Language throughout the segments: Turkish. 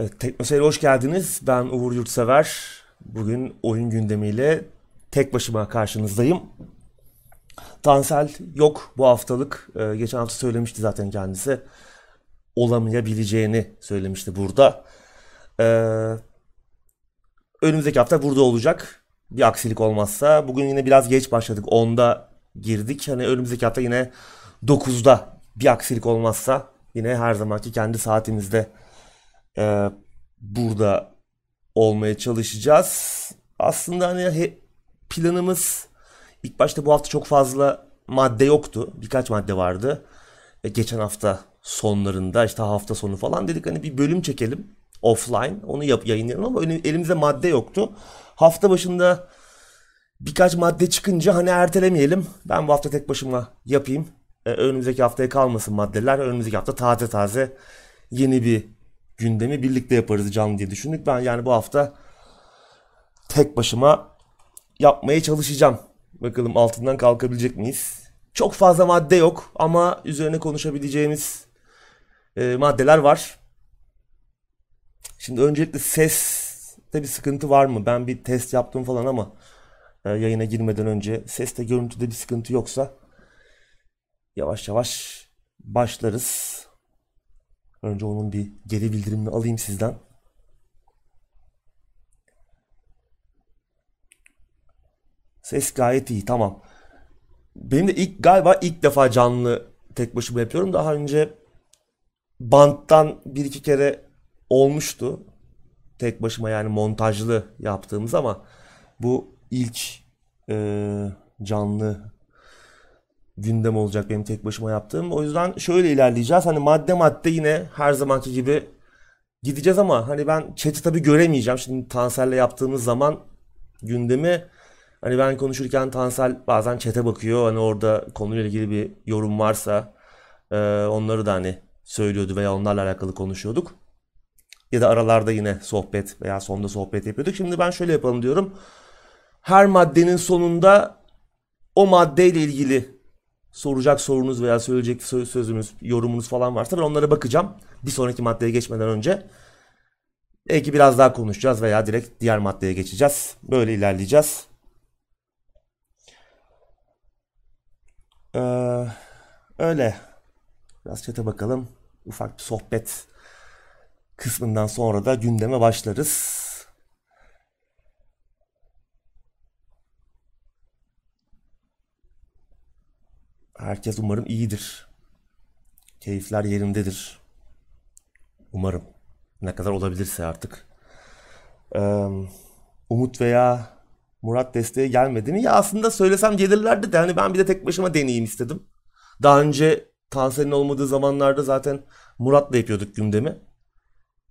Evet, Teknoseyir'e hoş geldiniz. Ben Uğur Yurtsever. Bugün oyun gündemiyle tek başıma karşınızdayım. Tansel yok bu haftalık. Ee, geçen hafta söylemişti zaten kendisi. Olamayabileceğini söylemişti burada. Ee, önümüzdeki hafta burada olacak. Bir aksilik olmazsa. Bugün yine biraz geç başladık. 10'da girdik. Hani önümüzdeki hafta yine 9'da bir aksilik olmazsa yine her zamanki kendi saatimizde e, burada olmaya çalışacağız. Aslında hani he, planımız ilk başta bu hafta çok fazla madde yoktu. Birkaç madde vardı. E, geçen hafta sonlarında işte hafta sonu falan dedik hani bir bölüm çekelim offline onu yap yayınlayalım ama elimizde madde yoktu. Hafta başında birkaç madde çıkınca hani ertelemeyelim. Ben bu hafta tek başıma yapayım. Ee, önümüzdeki haftaya kalmasın maddeler. Önümüzdeki hafta taze taze yeni bir gündemi birlikte yaparız canlı diye düşündük. Ben yani bu hafta tek başıma yapmaya çalışacağım. Bakalım altından kalkabilecek miyiz? Çok fazla madde yok ama üzerine konuşabileceğimiz e, maddeler var. Şimdi öncelikle seste bir sıkıntı var mı? Ben bir test yaptım falan ama e, yayına girmeden önce seste görüntüde bir sıkıntı yoksa yavaş yavaş başlarız. Önce onun bir geri bildirimini alayım sizden. Ses gayet iyi tamam. Benim de ilk galiba ilk defa canlı tek başıma yapıyorum. Daha önce banttan bir iki kere olmuştu. Tek başıma yani montajlı yaptığımız ama bu ilk e, canlı gündem olacak benim tek başıma yaptığım. O yüzden şöyle ilerleyeceğiz. Hani madde madde yine her zamanki gibi gideceğiz ama hani ben chat'i tabii göremeyeceğim. Şimdi Tansel'le yaptığımız zaman gündemi hani ben konuşurken Tansel bazen chat'e bakıyor. Hani orada konuyla ilgili bir yorum varsa e, onları da hani söylüyordu veya onlarla alakalı konuşuyorduk. Ya da aralarda yine sohbet veya sonda sohbet yapıyorduk. Şimdi ben şöyle yapalım diyorum. Her maddenin sonunda o maddeyle ilgili soracak sorunuz veya söyleyecek sözünüz, yorumunuz falan varsa ben onlara bakacağım. Bir sonraki maddeye geçmeden önce. Belki biraz daha konuşacağız veya direkt diğer maddeye geçeceğiz. Böyle ilerleyeceğiz. Ee, öyle. Biraz çete bakalım. Ufak bir sohbet kısmından sonra da gündeme başlarız. Herkes umarım iyidir. Keyifler yerindedir. Umarım. Ne kadar olabilirse artık. Ee, Umut veya Murat desteğe gelmedi mi? Ya aslında söylesem gelirlerdi de hani ben bir de tek başıma deneyeyim istedim. Daha önce Tansel'in olmadığı zamanlarda zaten Murat'la yapıyorduk gündemi.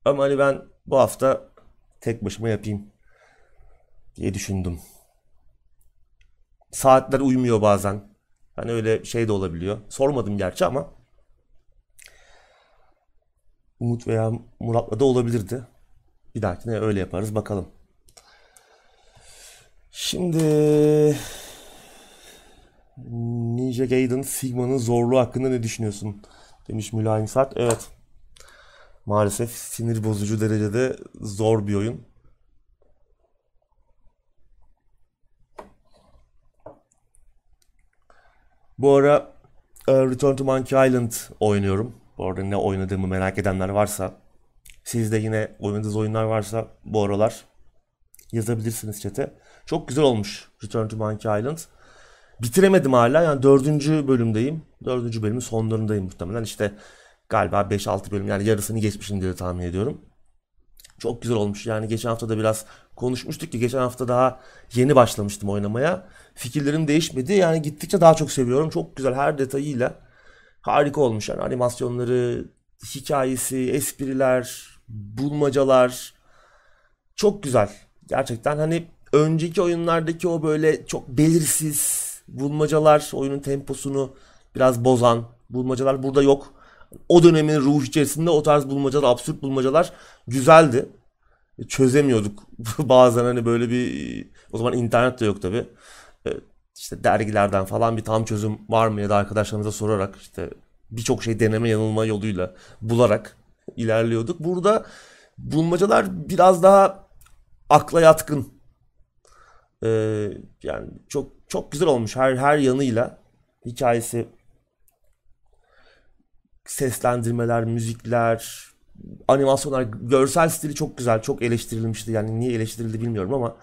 Ama hani ben bu hafta tek başıma yapayım diye düşündüm. Saatler uymuyor bazen. Hani öyle şey de olabiliyor. Sormadım gerçi ama Umut veya Murat'la da olabilirdi. Bir dahakine öyle yaparız bakalım. Şimdi Ninja Gaiden Sigma'nın zorluğu hakkında ne düşünüyorsun? Demiş Mülayim Sert. Evet. Maalesef sinir bozucu derecede zor bir oyun. Bu ara e, Return to Monkey Island oynuyorum. Bu arada ne oynadığımı merak edenler varsa sizde yine oynadığınız oyunlar varsa bu aralar yazabilirsiniz chat'e. Çok güzel olmuş Return to Monkey Island. Bitiremedim hala yani dördüncü bölümdeyim. Dördüncü bölümün sonlarındayım muhtemelen. İşte galiba 5-6 bölüm yani yarısını geçmişim diye tahmin ediyorum. Çok güzel olmuş. Yani geçen hafta da biraz konuşmuştuk ki geçen hafta daha yeni başlamıştım oynamaya. Fikirlerim değişmedi. Yani gittikçe daha çok seviyorum. Çok güzel her detayıyla. Harika olmuş yani animasyonları, hikayesi, espriler, bulmacalar. Çok güzel. Gerçekten hani önceki oyunlardaki o böyle çok belirsiz bulmacalar oyunun temposunu biraz bozan bulmacalar burada yok. O dönemin ruh içerisinde o tarz bulmacalar, absürt bulmacalar güzeldi. Çözemiyorduk bazen hani böyle bir o zaman internet de yok tabi. E, işte dergilerden falan bir tam çözüm var mı ya da arkadaşlarımıza sorarak işte birçok şey deneme yanılma yoluyla bularak ilerliyorduk. Burada Bulmacalar biraz daha akla yatkın. Ee, yani çok çok güzel olmuş her her yanıyla hikayesi seslendirmeler, müzikler, animasyonlar, görsel stili çok güzel, çok eleştirilmişti. Yani niye eleştirildi bilmiyorum ama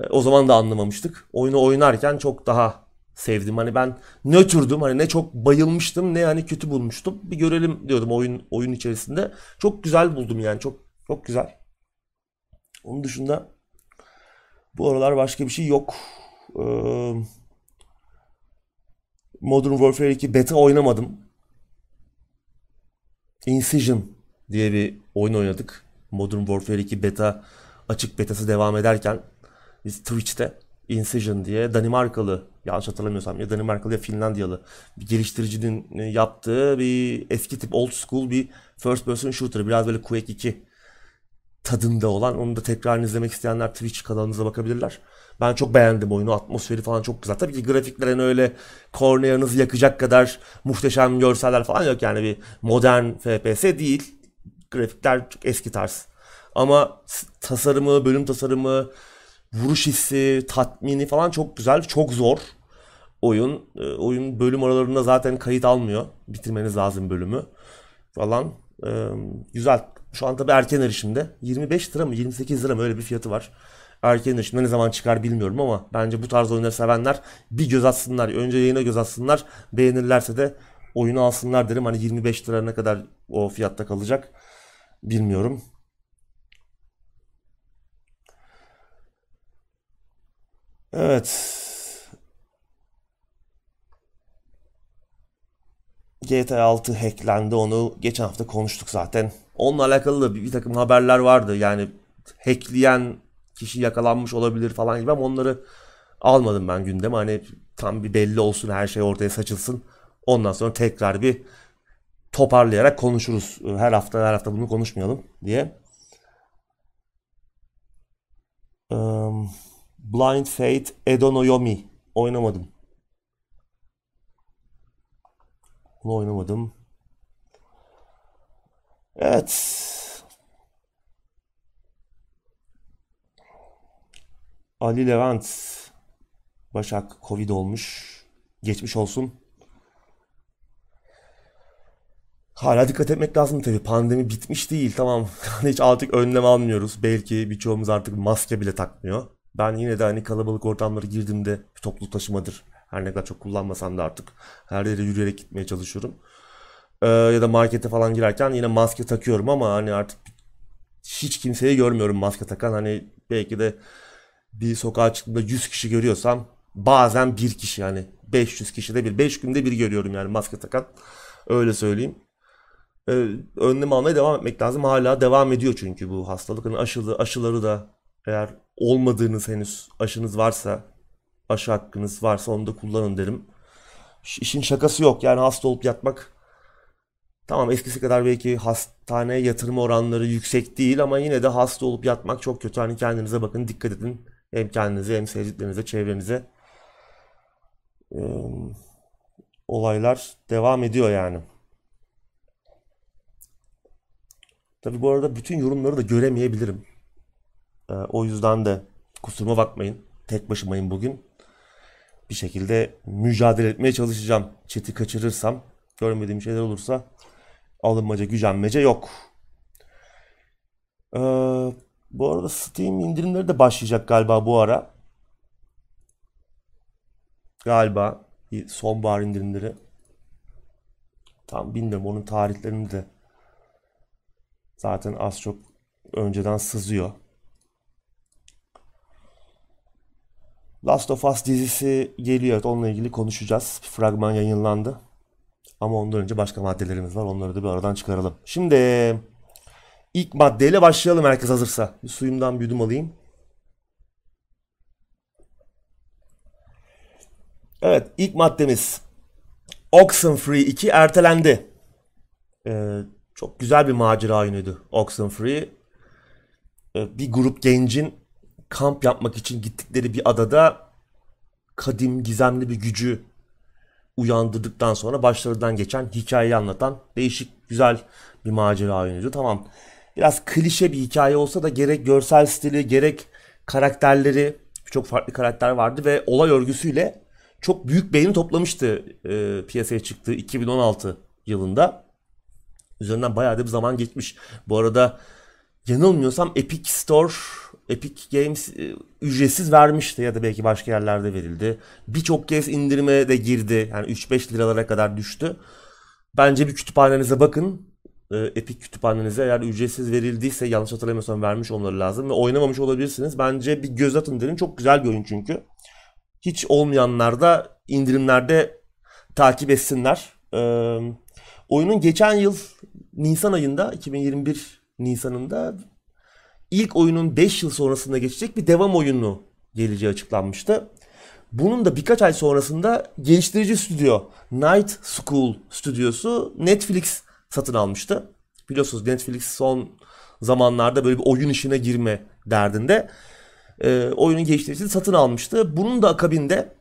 e, o zaman da anlamamıştık. Oyunu oynarken çok daha sevdim. Hani ben nötrdüm. Hani ne çok bayılmıştım ne hani kötü bulmuştum. Bir görelim diyordum oyun oyun içerisinde. Çok güzel buldum yani. Çok çok güzel. Onun dışında bu aralar başka bir şey yok. Ee, Modern Warfare 2 beta oynamadım. Incision diye bir oyun oynadık. Modern Warfare 2 beta açık betası devam ederken biz Twitch'te Incision diye Danimarkalı yanlış hatırlamıyorsam ya Danimarkalı ya Finlandiyalı bir geliştiricinin yaptığı bir eski tip old school bir first person shooter biraz böyle Quake 2 tadında olan onu da tekrar izlemek isteyenler Twitch kanalımıza bakabilirler. Ben çok beğendim oyunu. Atmosferi falan çok güzel. Tabii ki grafiklerin öyle korneyanızı yakacak kadar muhteşem görseller falan yok. Yani bir modern FPS değil. Grafikler çok eski tarz. Ama tasarımı, bölüm tasarımı, vuruş hissi, tatmini falan çok güzel. Çok zor oyun. E, oyun bölüm aralarında zaten kayıt almıyor. Bitirmeniz lazım bölümü falan. E, güzel. Şu an tabii erken erişimde. 25 lira mı 28 lira mı öyle bir fiyatı var. Erken erişimde ne zaman çıkar bilmiyorum ama bence bu tarz oyunları sevenler bir göz atsınlar. Önce yayına göz atsınlar. Beğenirlerse de oyunu alsınlar derim. Hani 25 lira ne kadar o fiyatta kalacak bilmiyorum. Evet. GTA 6 hacklendi onu geçen hafta konuştuk zaten. Onunla alakalı da bir, bir takım haberler vardı. Yani hackleyen kişi yakalanmış olabilir falan gibi ama onları almadım ben gündeme. Hani tam bir belli olsun her şey ortaya saçılsın. Ondan sonra tekrar bir toparlayarak konuşuruz. Her hafta her hafta bunu konuşmayalım diye. Um, Blind Fate Edonoyomi oynamadım. Bunu oynamadım. Evet. Ali Levent Başak Covid olmuş. Geçmiş olsun. Hala dikkat etmek lazım tabii. Pandemi bitmiş değil. Tamam. Hiç artık önlem almıyoruz. Belki birçoğumuz artık maske bile takmıyor. Ben yine de hani kalabalık ortamlara girdiğimde toplu taşımadır. Her ne kadar çok kullanmasam da artık her yere yürüyerek gitmeye çalışıyorum. Ee, ya da markete falan girerken yine maske takıyorum ama hani artık hiç kimseyi görmüyorum maske takan. Hani belki de bir sokağa çıktığımda 100 kişi görüyorsam bazen bir kişi yani 500 kişide bir 5 günde bir görüyorum yani maske takan. Öyle söyleyeyim. Ee, önlem almaya devam etmek lazım. Hala devam ediyor çünkü bu hastalık. Hani aşılı, aşıları da eğer olmadığınız henüz aşınız varsa aşı hakkınız varsa onu da kullanın derim. İşin şakası yok. Yani hasta olup yatmak tamam eskisi kadar belki hastaneye yatırma oranları yüksek değil ama yine de hasta olup yatmak çok kötü. Hani kendinize bakın, dikkat edin. Hem kendinize hem sevdiklerinize, çevrenize. Ee, olaylar devam ediyor yani. Tabi bu arada bütün yorumları da göremeyebilirim. Ee, o yüzden de kusuruma bakmayın. Tek başımayım bugün. Bir şekilde mücadele etmeye çalışacağım. Chat'i kaçırırsam, görmediğim şeyler olursa alınmaca, gücenmece yok. Ee, bu arada Steam indirimleri de başlayacak galiba bu ara. Galiba sonbahar indirimleri. Tam bilmiyorum onun tarihlerini de zaten az çok önceden sızıyor. Last of Us dizisi geliyor. Onunla ilgili konuşacağız. Bir fragman yayınlandı. Ama ondan önce başka maddelerimiz var. Onları da bir aradan çıkaralım. Şimdi ilk maddeyle başlayalım herkes hazırsa. Bir suyumdan bir yudum alayım. Evet ilk maddemiz Oxenfree 2 ertelendi. Ee, çok güzel bir macera oyunuydu Oxenfree. Ee, bir grup gencin kamp yapmak için gittikleri bir adada kadim gizemli bir gücü uyandırdıktan sonra başlarından geçen hikayeyi anlatan değişik güzel bir macera oyunuydu. Tamam biraz klişe bir hikaye olsa da gerek görsel stili gerek karakterleri çok farklı karakter vardı ve olay örgüsüyle çok büyük beğeni toplamıştı e, piyasaya çıktığı 2016 yılında. Üzerinden bayağı da bir zaman geçmiş. Bu arada yanılmıyorsam Epic Store, Epic Games e, ücretsiz vermişti ya da belki başka yerlerde verildi. Birçok kez indirime de girdi. Yani 3-5 liralara kadar düştü. Bence bir kütüphanenize bakın. E, Epic kütüphanenize eğer ücretsiz verildiyse yanlış hatırlamıyorsam vermiş olmaları lazım ve oynamamış olabilirsiniz. Bence bir göz atın derim. Çok güzel bir oyun çünkü. Hiç olmayanlar da indirimlerde takip etsinler. Ee, oyunun geçen yıl Nisan ayında 2021 Nisan'ında ilk oyunun 5 yıl sonrasında geçecek bir devam oyunu geleceği açıklanmıştı. Bunun da birkaç ay sonrasında geliştirici stüdyo Night School stüdyosu Netflix satın almıştı. Biliyorsunuz Netflix son zamanlarda böyle bir oyun işine girme derdinde. E, oyunun geliştiricisini satın almıştı. Bunun da akabinde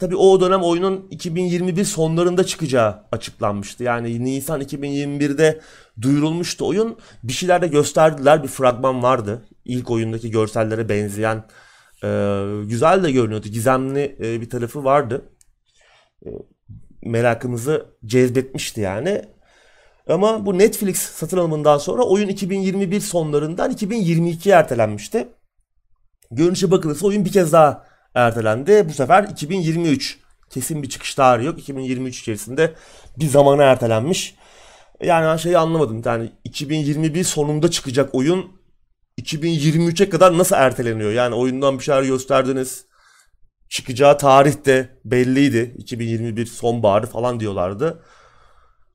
tabi o dönem oyunun 2021 sonlarında çıkacağı açıklanmıştı. Yani Nisan 2021'de duyurulmuştu oyun. Bir şeyler de gösterdiler. Bir fragman vardı. İlk oyundaki görsellere benzeyen e, güzel de görünüyordu. Gizemli e, bir tarafı vardı. E, merakımızı cezbetmişti yani. Ama bu Netflix satın alımından sonra oyun 2021 sonlarından 2022'ye ertelenmişti. Görünüşe bakılırsa oyun bir kez daha ertelendi. Bu sefer 2023. Kesin bir çıkış tarihi yok. 2023 içerisinde bir zamana ertelenmiş. Yani ben şeyi anlamadım. Yani 2021 sonunda çıkacak oyun 2023'e kadar nasıl erteleniyor? Yani oyundan bir şeyler gösterdiniz. Çıkacağı tarih de belliydi. 2021 sonbaharı falan diyorlardı.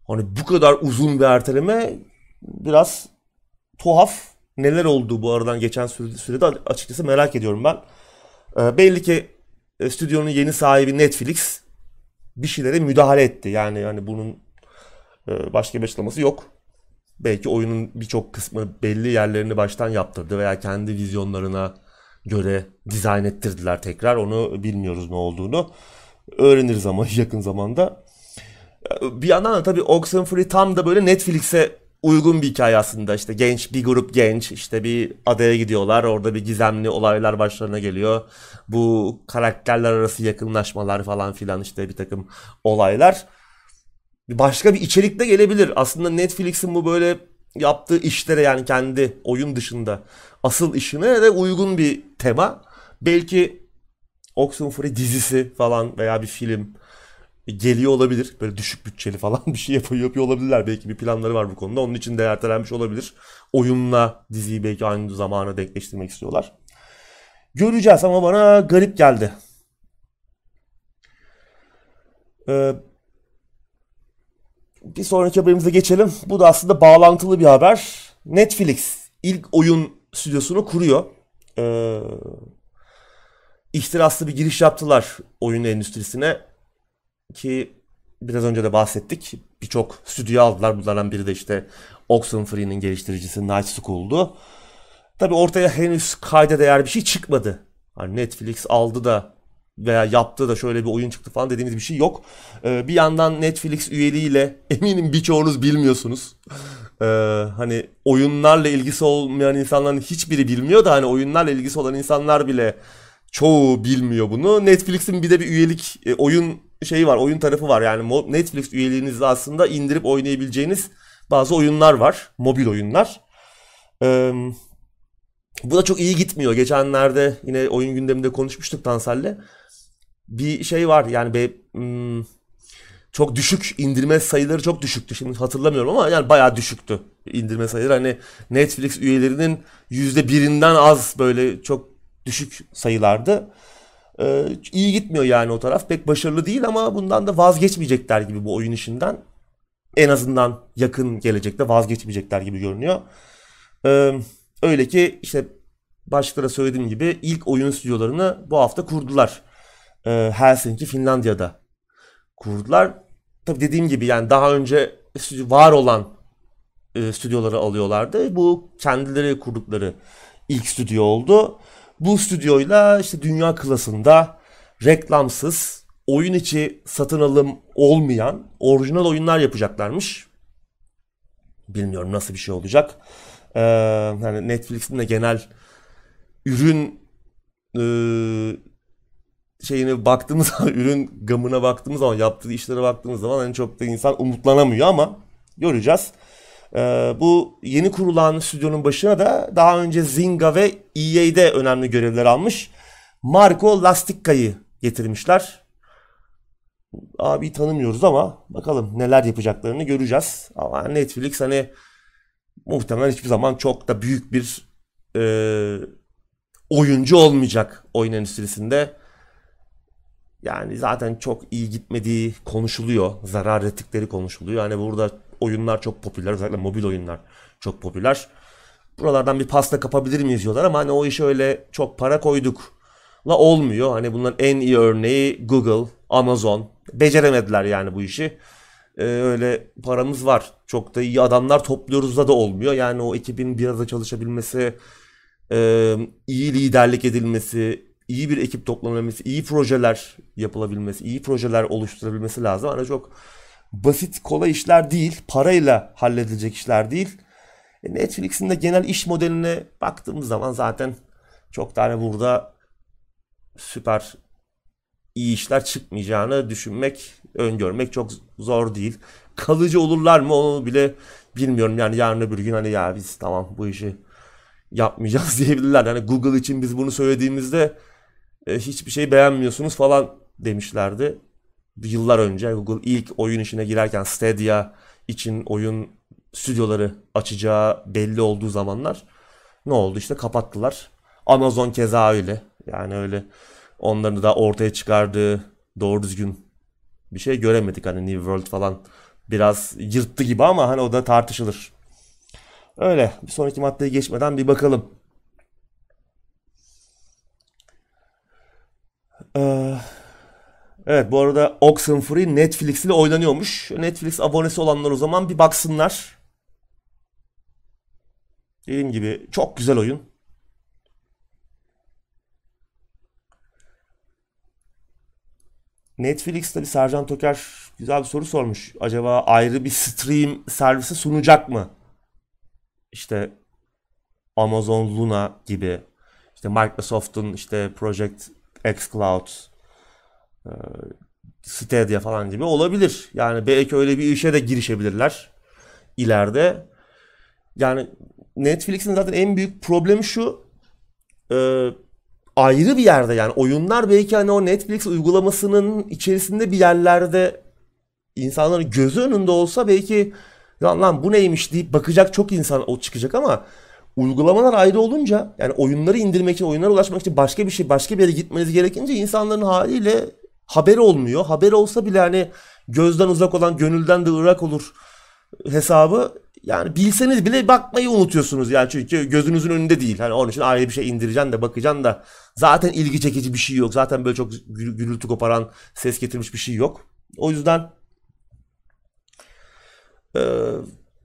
Hani bu kadar uzun bir erteleme biraz tuhaf. Neler oldu bu aradan geçen sürede açıkçası merak ediyorum ben. E, belli ki e, stüdyonun yeni sahibi Netflix bir şeylere müdahale etti. Yani yani bunun e, başka bir açıklaması yok. Belki oyunun birçok kısmı belli yerlerini baştan yaptırdı veya kendi vizyonlarına göre dizayn ettirdiler tekrar. Onu bilmiyoruz ne olduğunu. Öğreniriz ama yakın zamanda. Bir yandan da tabii Oxenfree tam da böyle Netflix'e uygun bir hikaye aslında. İşte genç bir grup genç işte bir adaya gidiyorlar. Orada bir gizemli olaylar başlarına geliyor. Bu karakterler arası yakınlaşmalar falan filan işte bir takım olaylar. Başka bir içerik de gelebilir. Aslında Netflix'in bu böyle yaptığı işlere yani kendi oyun dışında asıl işine de uygun bir tema. Belki Oxenfree dizisi falan veya bir film geliyor olabilir. Böyle düşük bütçeli falan bir şey yapıyor, yapıyor olabilirler. Belki bir planları var bu konuda. Onun için de ertelenmiş olabilir. Oyunla diziyi belki aynı zamana denkleştirmek istiyorlar. Göreceğiz ama bana garip geldi. Ee, bir sonraki haberimize geçelim. Bu da aslında bağlantılı bir haber. Netflix ilk oyun stüdyosunu kuruyor. Ee, ihtiraslı bir giriş yaptılar oyun endüstrisine ki biraz önce de bahsettik. Birçok stüdyo aldılar. Bunlardan biri de işte Oxenfree'nin geliştiricisi Night School'du. Tabi ortaya henüz kayda değer bir şey çıkmadı. Hani Netflix aldı da veya yaptı da şöyle bir oyun çıktı falan dediğimiz bir şey yok. Ee, bir yandan Netflix üyeliğiyle eminim birçoğunuz bilmiyorsunuz. Ee, hani oyunlarla ilgisi olmayan insanların hiçbiri bilmiyor da hani oyunlarla ilgisi olan insanlar bile çoğu bilmiyor bunu. Netflix'in bir de bir üyelik e, oyun şeyi var, oyun tarafı var. Yani Netflix üyeliğinizde aslında indirip oynayabileceğiniz bazı oyunlar var. Mobil oyunlar. Ee, bu da çok iyi gitmiyor. Geçenlerde yine oyun gündeminde konuşmuştuk Tansel'le. Bir şey var yani be, hmm, çok düşük indirme sayıları çok düşüktü. Şimdi hatırlamıyorum ama yani bayağı düşüktü indirme sayıları. Hani Netflix üyelerinin yüzde birinden az böyle çok düşük sayılardı. Ee, iyi gitmiyor yani o taraf. Pek başarılı değil ama bundan da vazgeçmeyecekler gibi bu oyun işinden. En azından yakın gelecekte vazgeçmeyecekler gibi görünüyor. Ee, öyle ki işte başlıklara söylediğim gibi ilk oyun stüdyolarını bu hafta kurdular. Ee, Helsinki, Finlandiya'da kurdular. Tabii dediğim gibi yani daha önce var olan e, stüdyoları alıyorlardı. Bu kendileri kurdukları ilk stüdyo oldu. Bu stüdyoyla işte dünya klasında reklamsız, oyun içi satın alım olmayan orijinal oyunlar yapacaklarmış. Bilmiyorum nasıl bir şey olacak. Ee, yani Netflix'in de genel ürün e, şeyine baktığımız zaman, ürün gamına baktığımız zaman, yaptığı işlere baktığımız zaman hani çok da insan umutlanamıyor ama göreceğiz. Ee, bu yeni kurulan stüdyonun başına da daha önce Zynga ve EA'de önemli görevler almış Marco Lastica'yı getirmişler. Abi tanımıyoruz ama bakalım neler yapacaklarını göreceğiz. Ama Netflix hani muhtemelen hiçbir zaman çok da büyük bir e, oyuncu olmayacak oyun endüstrisinde. Yani zaten çok iyi gitmediği konuşuluyor. Zarar ettikleri konuşuluyor. Hani burada oyunlar çok popüler. Özellikle mobil oyunlar çok popüler. Buralardan bir pasta kapabilir miyiz diyorlar ama hani o işe öyle çok para koyduk la olmuyor. Hani bunların en iyi örneği Google, Amazon. Beceremediler yani bu işi. Ee, öyle paramız var. Çok da iyi adamlar topluyoruz da da olmuyor. Yani o ekibin bir arada çalışabilmesi, e, iyi liderlik edilmesi, iyi bir ekip toplanabilmesi, iyi projeler yapılabilmesi, iyi projeler oluşturabilmesi lazım. Hani çok basit, kolay işler değil. Parayla halledilecek işler değil. E, Netflix'in de genel iş modeline baktığımız zaman zaten çok tane burada süper iyi işler çıkmayacağını düşünmek, öngörmek çok zor değil. Kalıcı olurlar mı onu bile bilmiyorum. Yani yarın öbür gün hani ya biz tamam bu işi yapmayacağız diyebilirler. Yani Google için biz bunu söylediğimizde e, hiçbir şey beğenmiyorsunuz falan demişlerdi. Yıllar önce Google ilk oyun işine girerken Stadia için oyun stüdyoları açacağı belli olduğu zamanlar ne oldu işte kapattılar. Amazon keza öyle. Yani öyle onların da ortaya çıkardığı doğru düzgün bir şey göremedik. Hani New World falan biraz yırttı gibi ama hani o da tartışılır. Öyle. Bir sonraki maddeye geçmeden bir bakalım. Ee, evet bu arada Oxenfree Netflix ile oynanıyormuş. Netflix abonesi olanlar o zaman bir baksınlar. Dediğim gibi çok güzel oyun. Netflix'te bir Sercan Toker güzel bir soru sormuş. Acaba ayrı bir stream servisi sunacak mı? İşte Amazon Luna gibi işte Microsoft'un işte Project X Cloud e, Stadia falan gibi olabilir. Yani belki öyle bir işe de girişebilirler ileride. Yani Netflix'in zaten en büyük problemi şu e, ayrı bir yerde yani oyunlar belki hani o Netflix uygulamasının içerisinde bir yerlerde insanların gözü önünde olsa belki lan lan bu neymiş deyip bakacak çok insan o çıkacak ama uygulamalar ayrı olunca yani oyunları indirmek için oyunlara ulaşmak için başka bir şey başka bir yere gitmeniz gerekince insanların haliyle haberi olmuyor. Haberi olsa bile hani gözden uzak olan gönülden de ırak olur hesabı yani bilseniz bile bakmayı unutuyorsunuz yani çünkü gözünüzün önünde değil. Hani onun için ayrı bir şey indireceksin de bakacaksın da zaten ilgi çekici bir şey yok. Zaten böyle çok gürültü koparan ses getirmiş bir şey yok. O yüzden e,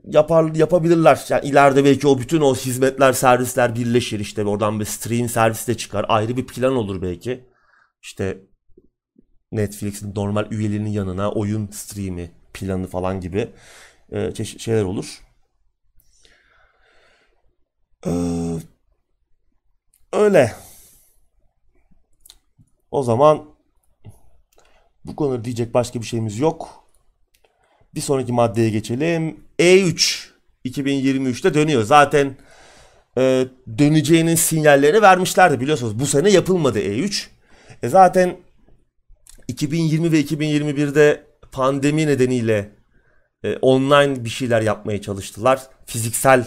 yapar yapabilirler. Yani ileride belki o bütün o hizmetler, servisler birleşir işte oradan bir stream servisi de çıkar. Ayrı bir plan olur belki. İşte Netflix'in normal üyelerinin yanına oyun streami planı falan gibi e, çeşit şeyler olur. Ee, öyle. O zaman bu konuda diyecek başka bir şeyimiz yok. Bir sonraki maddeye geçelim. E3 2023'te dönüyor. Zaten e, döneceğinin sinyallerini vermişlerdi biliyorsunuz. Bu sene yapılmadı E3. E zaten 2020 ve 2021'de pandemi nedeniyle e, online bir şeyler yapmaya çalıştılar. Fiziksel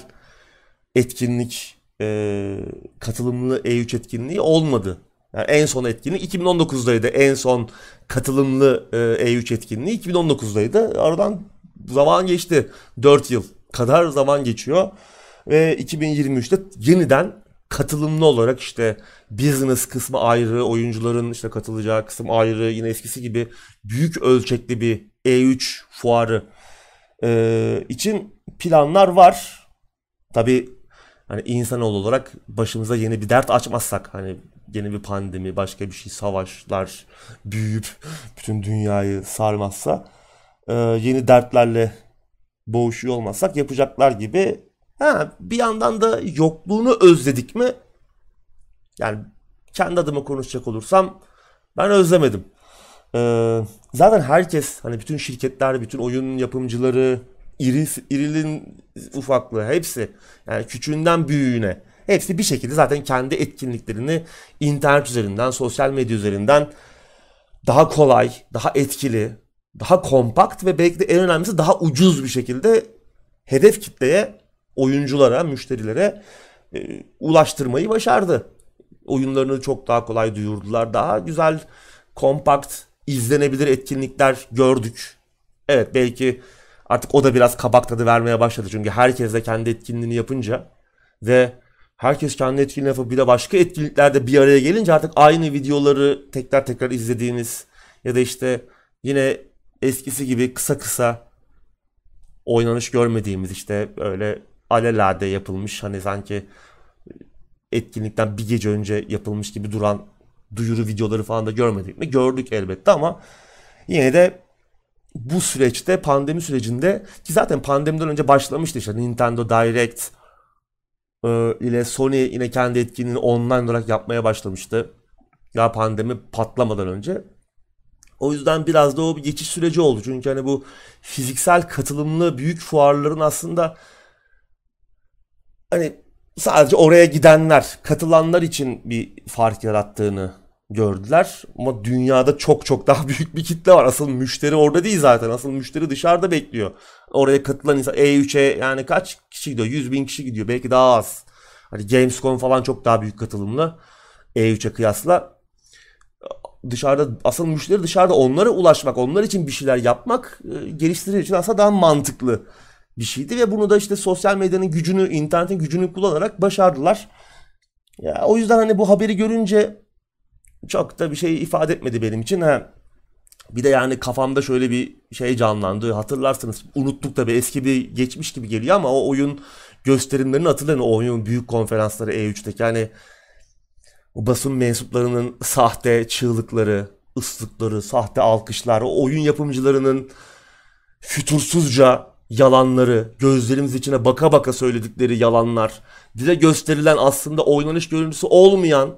etkinlik e, katılımlı E3 etkinliği olmadı. Yani en son etkinlik 2019'daydı. En son katılımlı e, E3 etkinliği 2019'daydı. Aradan zaman geçti. 4 yıl kadar zaman geçiyor. Ve 2023'te yeniden katılımlı olarak işte business kısmı ayrı, oyuncuların işte katılacağı kısım ayrı, yine eskisi gibi büyük ölçekli bir E3 fuarı e, için planlar var. Tabi hani insanoğlu olarak başımıza yeni bir dert açmazsak hani yeni bir pandemi, başka bir şey, savaşlar büyüyüp bütün dünyayı sarmazsa e, yeni dertlerle boğuşuyor olmazsak yapacaklar gibi Ha, bir yandan da yokluğunu özledik mi? Yani kendi adıma konuşacak olursam ben özlemedim. Ee, zaten herkes hani bütün şirketler, bütün oyun yapımcıları, iri, irilin ufaklığı hepsi yani küçüğünden büyüğüne hepsi bir şekilde zaten kendi etkinliklerini internet üzerinden, sosyal medya üzerinden daha kolay, daha etkili, daha kompakt ve belki de en önemlisi daha ucuz bir şekilde hedef kitleye, oyunculara, müşterilere e, ulaştırmayı başardı. Oyunlarını çok daha kolay duyurdular. Daha güzel, kompakt, izlenebilir etkinlikler gördük. Evet belki artık o da biraz kabak tadı vermeye başladı. Çünkü herkes de kendi etkinliğini yapınca ve herkes kendi etkinliğini yapıp bir de başka etkinliklerde bir araya gelince artık aynı videoları tekrar tekrar izlediğiniz ya da işte yine eskisi gibi kısa kısa oynanış görmediğimiz işte öyle alelade yapılmış hani sanki etkinlikten bir gece önce yapılmış gibi duran duyuru videoları falan da görmedik mi? Gördük elbette ama yine de bu süreçte pandemi sürecinde ki zaten pandemiden önce başlamıştı işte Nintendo Direct e, ile Sony yine kendi etkinliğini online olarak yapmaya başlamıştı. Ya pandemi patlamadan önce. O yüzden biraz da o bir geçiş süreci oldu. Çünkü hani bu fiziksel katılımlı büyük fuarların aslında hani sadece oraya gidenler, katılanlar için bir fark yarattığını gördüler. Ama dünyada çok çok daha büyük bir kitle var. Asıl müşteri orada değil zaten. Asıl müşteri dışarıda bekliyor. Oraya katılan insan E3'e yani kaç kişi gidiyor? 100 bin kişi gidiyor. Belki daha az. Hani Gamescom falan çok daha büyük katılımlı. E3'e kıyasla. Dışarıda asıl müşteri dışarıda onlara ulaşmak, onlar için bir şeyler yapmak e, geliştirici için aslında daha mantıklı bir şeydi ve bunu da işte sosyal medyanın gücünü, internetin gücünü kullanarak başardılar. Ya o yüzden hani bu haberi görünce çok da bir şey ifade etmedi benim için. Ha, bir de yani kafamda şöyle bir şey canlandı. Hatırlarsınız unuttuk tabii eski bir geçmiş gibi geliyor ama o oyun gösterimlerini hatırlayın. O oyun büyük konferansları E3'teki yani o basın mensuplarının sahte çığlıkları, ıslıkları, sahte alkışlar, o oyun yapımcılarının fütursuzca yalanları, gözlerimiz içine baka baka söyledikleri yalanlar, bize gösterilen aslında oynanış görüntüsü olmayan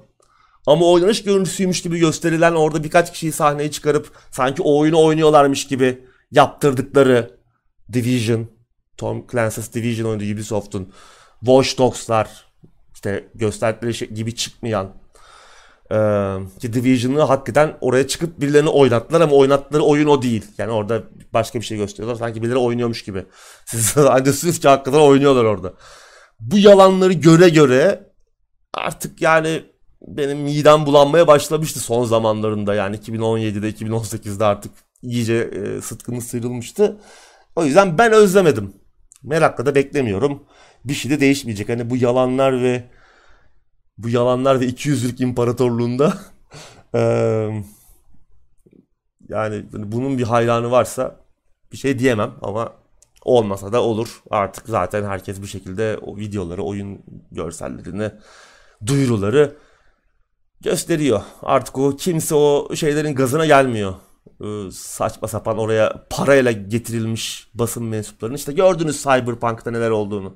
ama oynanış görüntüsüymüş gibi gösterilen orada birkaç kişiyi sahneye çıkarıp sanki o oyunu oynuyorlarmış gibi yaptırdıkları Division, Tom Clancy's Division oyunu Ubisoft'un Watch Dogs'lar işte gösterdikleri şey gibi çıkmayan ee, ki Division'ı hakikaten oraya çıkıp birilerini oynattılar ama oynattıkları oyun o değil. Yani orada başka bir şey gösteriyorlar. Sanki birileri oynuyormuş gibi. Siz anlıyorsunuz ki hakikaten oynuyorlar orada. Bu yalanları göre göre artık yani benim midem bulanmaya başlamıştı son zamanlarında. Yani 2017'de 2018'de artık iyice e, sıtkımız sıyrılmıştı. O yüzden ben özlemedim. Merakla da beklemiyorum. Bir şey de değişmeyecek. Hani bu yalanlar ve bu yalanlar ve 200'lük imparatorluğunda yani bunun bir hayranı varsa bir şey diyemem ama olmasa da olur. Artık zaten herkes bir şekilde o videoları, oyun görsellerini, duyuruları gösteriyor. Artık o kimse o şeylerin gazına gelmiyor. Ee, saçma sapan oraya parayla getirilmiş basın mensuplarının işte gördünüz Cyberpunk'ta neler olduğunu.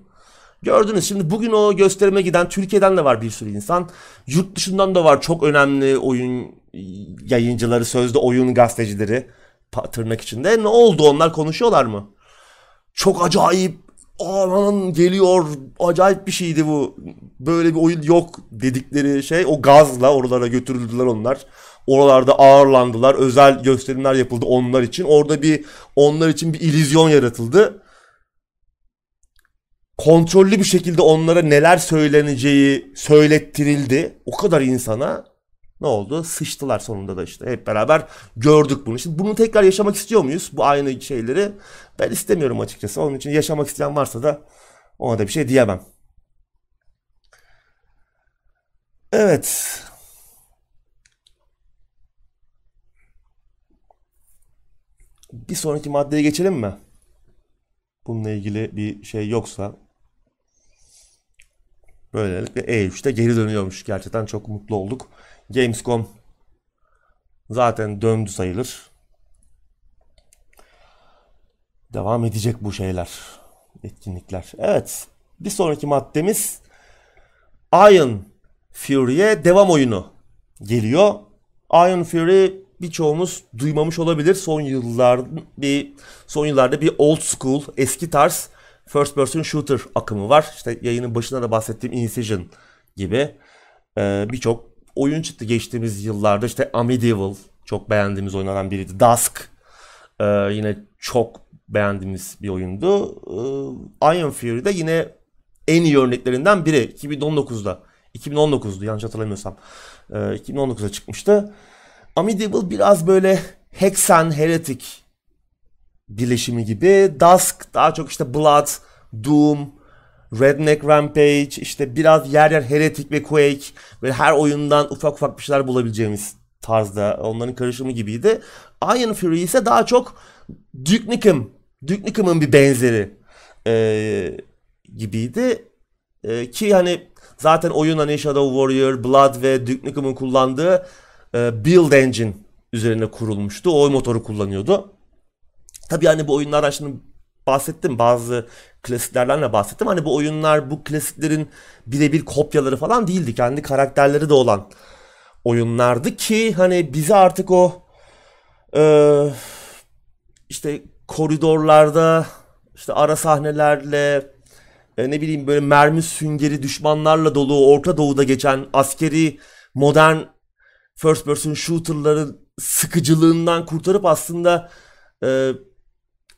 Gördünüz şimdi bugün o gösterime giden Türkiye'den de var bir sürü insan. Yurt dışından da var çok önemli oyun yayıncıları, sözde oyun gazetecileri tırnak içinde. Ne oldu onlar konuşuyorlar mı? Çok acayip aman geliyor acayip bir şeydi bu. Böyle bir oyun yok dedikleri şey o gazla oralara götürüldüler onlar. Oralarda ağırlandılar. Özel gösterimler yapıldı onlar için. Orada bir onlar için bir illüzyon yaratıldı kontrollü bir şekilde onlara neler söyleneceği söylettirildi. O kadar insana ne oldu? Sıçtılar sonunda da işte. Hep beraber gördük bunu. Şimdi bunu tekrar yaşamak istiyor muyuz? Bu aynı şeyleri. Ben istemiyorum açıkçası. Onun için yaşamak isteyen varsa da ona da bir şey diyemem. Evet. Bir sonraki maddeye geçelim mi? Bununla ilgili bir şey yoksa Böylelikle E3'te geri dönüyormuş. Gerçekten çok mutlu olduk. Gamescom zaten döndü sayılır. Devam edecek bu şeyler. Etkinlikler. Evet. Bir sonraki maddemiz Iron Fury'e devam oyunu geliyor. Iron Fury birçoğumuz duymamış olabilir. Son yıllar bir son yıllarda bir old school, eski tarz first person shooter akımı var. İşte yayının başında da bahsettiğim Incision gibi ee, birçok oyun çıktı geçtiğimiz yıllarda. İşte Amedieval çok beğendiğimiz oyunlardan biriydi. Dusk ee, yine çok beğendiğimiz bir oyundu. Ee, Iron Fury de yine en iyi örneklerinden biri. 2019'da. 2019'du yanlış hatırlamıyorsam. Ee, 2019'da çıkmıştı. Amedieval biraz böyle Hexen Heretic birleşimi gibi. Dusk daha çok işte Blood, Doom, Redneck Rampage, işte biraz yer yer Heretic ve Quake ve her oyundan ufak ufak bir şeyler bulabileceğimiz tarzda onların karışımı gibiydi. Iron Fury ise daha çok Duke Nukem, Duke Nukem'ın bir benzeri e, gibiydi. E, ki hani zaten oyun hani Shadow Warrior, Blood ve Duke Nukem'ın kullandığı e, Build Engine üzerine kurulmuştu. O motoru kullanıyordu. Tabii hani bu oyunlar şimdi bahsettim bazı klasiklerden de bahsettim. Hani bu oyunlar bu klasiklerin birebir kopyaları falan değildi. Kendi karakterleri de olan oyunlardı ki hani bize artık o e, işte koridorlarda işte ara sahnelerle e, ne bileyim böyle mermi süngeri düşmanlarla dolu Orta Doğu'da geçen askeri modern first person shooter'ların sıkıcılığından kurtarıp aslında e,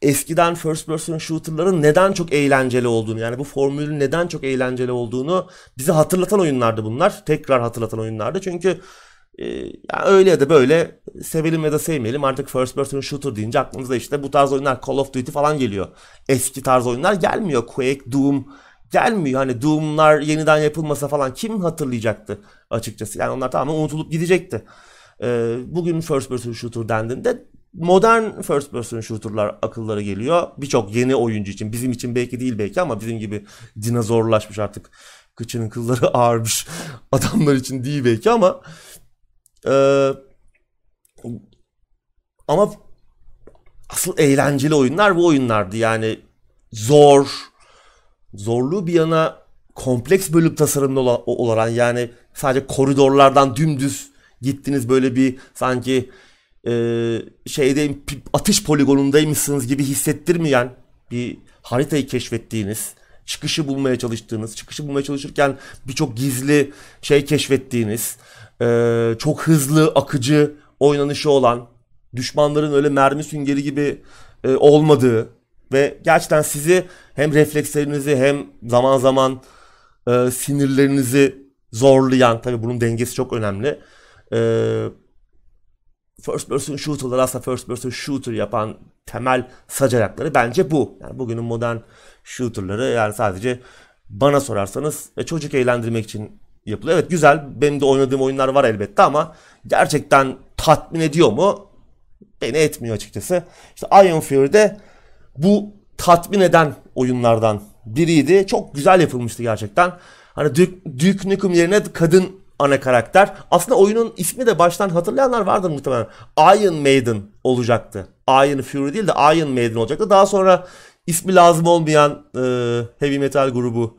eskiden first person shooter'ların neden çok eğlenceli olduğunu yani bu formülün neden çok eğlenceli olduğunu bize hatırlatan oyunlardı bunlar. Tekrar hatırlatan oyunlardı. Çünkü e, yani öyle ya da böyle sevelim ya da sevmeyelim artık first person shooter deyince aklımıza işte bu tarz oyunlar Call of Duty falan geliyor. Eski tarz oyunlar gelmiyor. Quake, Doom gelmiyor. Hani Doom'lar yeniden yapılmasa falan kim hatırlayacaktı açıkçası. Yani onlar tamamen unutulup gidecekti. E, bugün first person shooter dendiğinde modern first person shooter'lar akıllara geliyor. Birçok yeni oyuncu için. Bizim için belki değil belki ama bizim gibi dinozorlaşmış artık. Kıçının kılları ağarmış adamlar için değil belki ama e, ama asıl eğlenceli oyunlar bu oyunlardı. Yani zor, zorluğu bir yana kompleks bölüm tasarımlı olan yani sadece koridorlardan dümdüz gittiniz böyle bir sanki e, şeyde atış poligonundaymışsınız gibi hissettirmeyen bir haritayı keşfettiğiniz, çıkışı bulmaya çalıştığınız, çıkışı bulmaya çalışırken birçok gizli şey keşfettiğiniz, e, çok hızlı, akıcı oynanışı olan, düşmanların öyle mermi süngeri gibi e, olmadığı ve gerçekten sizi hem reflekslerinizi hem zaman zaman e, sinirlerinizi zorlayan, tabi bunun dengesi çok önemli. E, first person shooter'lar aslında first person shooter yapan temel sac bence bu. Yani bugünün modern shooter'ları yani sadece bana sorarsanız çocuk eğlendirmek için yapılıyor. Evet güzel benim de oynadığım oyunlar var elbette ama gerçekten tatmin ediyor mu? Beni etmiyor açıkçası. İşte Iron Fury'de bu tatmin eden oyunlardan biriydi. Çok güzel yapılmıştı gerçekten. Hani Duke, Duke Nukem yerine kadın ana karakter. Aslında oyunun ismi de baştan hatırlayanlar vardır muhtemelen. Iron Maiden olacaktı. Iron Fury değil de Iron Maiden olacaktı. Daha sonra ismi lazım olmayan e, heavy metal grubu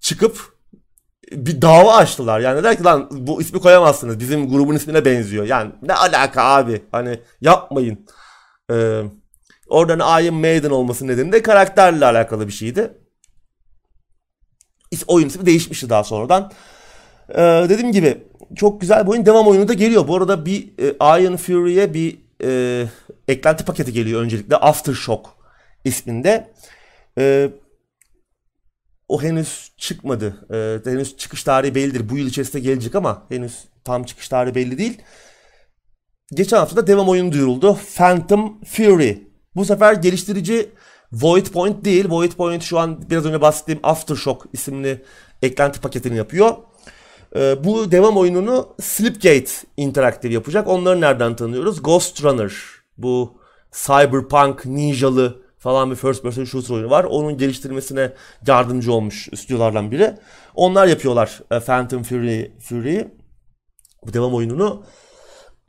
çıkıp bir dava açtılar. Yani der ki lan bu ismi koyamazsınız. Bizim grubun ismine benziyor. Yani ne alaka abi? Hani yapmayın. Ee, oradan Iron Maiden olması nedeni de karakterle alakalı bir şeydi. Oyun ismi değişmişti daha sonradan. Ee, dediğim gibi çok güzel bir oyun. Devam oyunu da geliyor. Bu arada bir e, Iron Fury'e bir e, eklenti paketi geliyor öncelikle. Aftershock isminde. E, o henüz çıkmadı. E, henüz çıkış tarihi bellidir. Bu yıl içerisinde gelecek ama henüz tam çıkış tarihi belli değil. Geçen hafta da devam oyunu duyuruldu. Phantom Fury. Bu sefer geliştirici Void Point değil. Void Point şu an biraz önce bahsettiğim Aftershock isimli eklenti paketini yapıyor. E, bu devam oyununu Slipgate Interactive yapacak. Onları nereden tanıyoruz? Ghost Runner. Bu cyberpunk, ninjalı falan bir first person shooter oyunu var. Onun geliştirmesine yardımcı olmuş stüdyolardan biri. Onlar yapıyorlar e, Phantom Fury, Fury bu devam oyununu.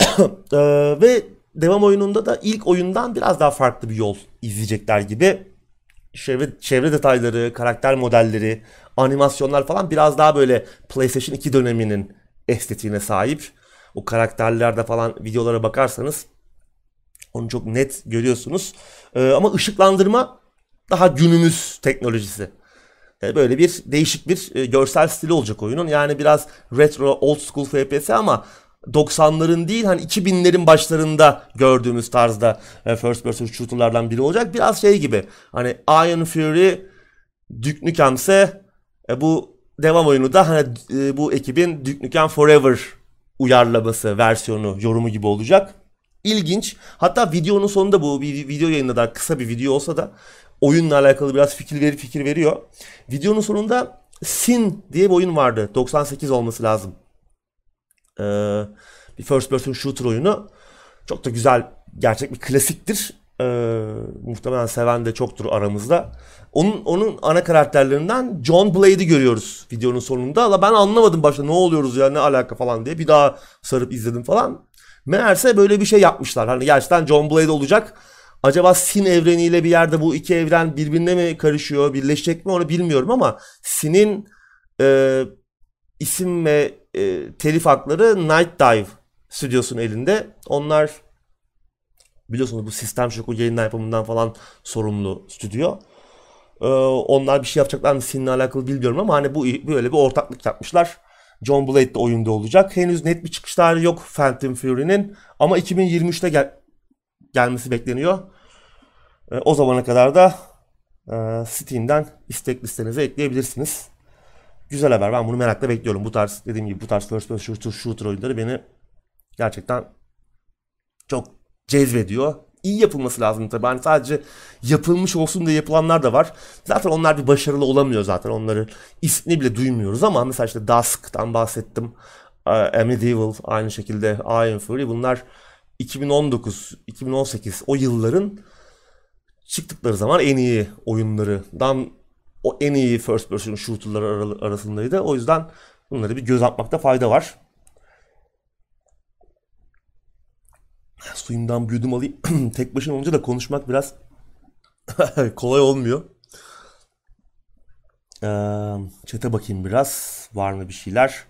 e, ve devam oyununda da ilk oyundan biraz daha farklı bir yol izleyecekler gibi. çevre, çevre detayları, karakter modelleri, animasyonlar falan biraz daha böyle PlayStation 2 döneminin estetiğine sahip. O karakterlerde falan videolara bakarsanız onu çok net görüyorsunuz. Ee, ama ışıklandırma daha günümüz teknolojisi. Ee, böyle bir değişik bir e, görsel stili olacak oyunun. Yani biraz retro, old school FPS ama 90'ların değil hani 2000'lerin başlarında gördüğümüz tarzda e, first person shooter'lardan biri olacak. Biraz şey gibi hani Iron Fury, Duke Nukem'se e, bu devam oyunu da hani e, bu ekibin Duke Nukem Forever uyarlaması, versiyonu, yorumu gibi olacak. İlginç. Hatta videonun sonunda bu bir video yayınladılar. Kısa bir video olsa da oyunla alakalı biraz fikir veri fikir veriyor. Videonun sonunda Sin diye bir oyun vardı. 98 olması lazım. Ee, bir first person shooter oyunu. Çok da güzel, gerçek bir klasiktir. Ee, muhtemelen seven de çoktur aramızda. Onun onun ana karakterlerinden John Blade'i görüyoruz videonun sonunda. Ama ben anlamadım başta ne oluyoruz ya ne alaka falan diye. Bir daha sarıp izledim falan. Meğerse böyle bir şey yapmışlar. Hani gerçekten John Blade olacak. Acaba Sin evreniyle bir yerde bu iki evren birbirine mi karışıyor, birleşecek mi onu bilmiyorum ama Sin'in e, isim ve e, telif hakları Night Dive stüdyosunun elinde. Onlar biliyorsunuz bu sistem şoku yayından yapımından falan sorumlu stüdyo. Ee, onlar bir şey yapacaklar mı Sin'le alakalı bilmiyorum ama hani bu böyle bir ortaklık yapmışlar. John Blade de oyunda olacak. Henüz net bir çıkış tarihi yok Phantom Fury'nin ama 2023'te gel gelmesi bekleniyor. E, o zamana kadar da e, Steam'den istek listenize ekleyebilirsiniz. Güzel haber. Ben bunu merakla bekliyorum. Bu tarz dediğim gibi bu tarz first person shooter, shooter oyunları beni gerçekten çok cezbediyor. İyi yapılması lazım tabii. Hani sadece yapılmış olsun diye yapılanlar da var. Zaten onlar bir başarılı olamıyor zaten. Onları ismini bile duymuyoruz ama mesela işte Dusk'tan bahsettim. A Medieval aynı şekilde Iron Fury bunlar 2019, 2018 o yılların çıktıkları zaman en iyi oyunlarından o en iyi first person shooter'lar arasındaydı. O yüzden bunları bir göz atmakta fayda var. Suyumdan bir yudum alayım. Tek başına olunca da konuşmak biraz kolay olmuyor. Ee, çete bakayım biraz. Var mı bir şeyler?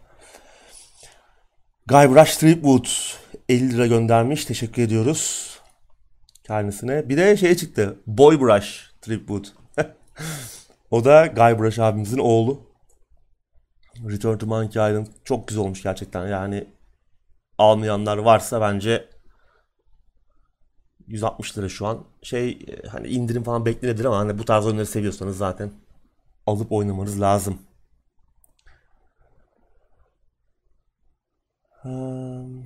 Guybrush Threepwood 50 lira göndermiş. Teşekkür ediyoruz kendisine. Bir de şey çıktı. Boybrush Threepwood. o da Guybrush abimizin oğlu. Return to Monkey Island çok güzel olmuş gerçekten. Yani almayanlar varsa bence 160 lira şu an. Şey hani indirim falan beklenebilir ama hani bu tarz oyunları seviyorsanız zaten alıp oynamanız lazım. Um...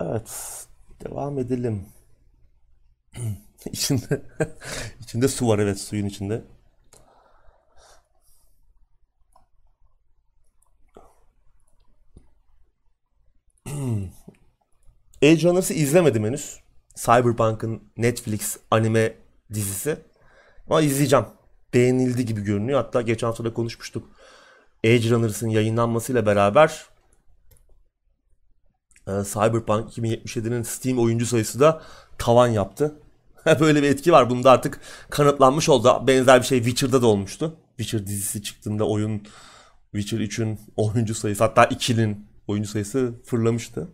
Evet. Devam edelim. içinde içinde su var evet suyun içinde. Age Runners'ı izlemedim henüz. Cyberpunk'ın Netflix anime dizisi. Ama izleyeceğim. Beğenildi gibi görünüyor. Hatta geçen hafta da konuşmuştuk. Age Runners'ın yayınlanmasıyla beraber e, Cyberpunk 2077'nin Steam oyuncu sayısı da tavan yaptı. Böyle bir etki var. Bunda artık kanıtlanmış oldu. Benzer bir şey Witcher'da da olmuştu. Witcher dizisi çıktığında oyun Witcher 3'ün oyuncu sayısı hatta 2'nin oyuncu sayısı fırlamıştı.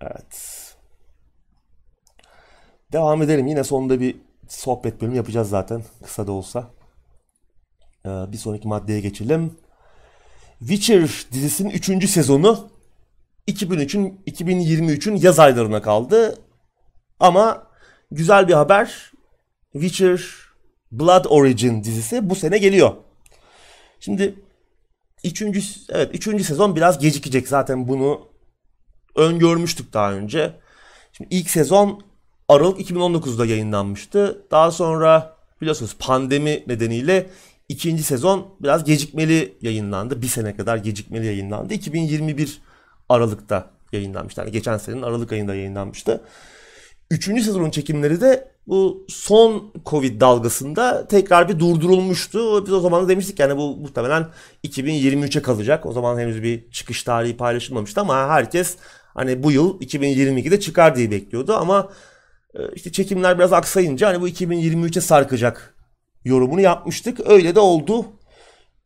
Evet. Devam edelim. Yine sonunda bir sohbet bölümü yapacağız zaten. Kısa da olsa. Ee, bir sonraki maddeye geçelim. Witcher dizisinin 3. sezonu 2003'ün 2023'ün yaz aylarına kaldı. Ama güzel bir haber. Witcher Blood Origin dizisi bu sene geliyor. Şimdi üçüncü, evet üçüncü sezon biraz gecikecek zaten bunu öngörmüştük daha önce. Şimdi ilk sezon Aralık 2019'da yayınlanmıştı. Daha sonra biliyorsunuz pandemi nedeniyle ikinci sezon biraz gecikmeli yayınlandı. Bir sene kadar gecikmeli yayınlandı. 2021 Aralık'ta yayınlanmıştı. Yani geçen senenin Aralık ayında yayınlanmıştı. Üçüncü sezonun çekimleri de bu son Covid dalgasında tekrar bir durdurulmuştu. Biz o zaman da demiştik yani bu muhtemelen 2023'e kalacak. O zaman henüz bir çıkış tarihi paylaşılmamıştı ama herkes hani bu yıl 2022'de çıkar diye bekliyordu ama e, işte çekimler biraz aksayınca hani bu 2023'e sarkacak yorumunu yapmıştık. Öyle de oldu.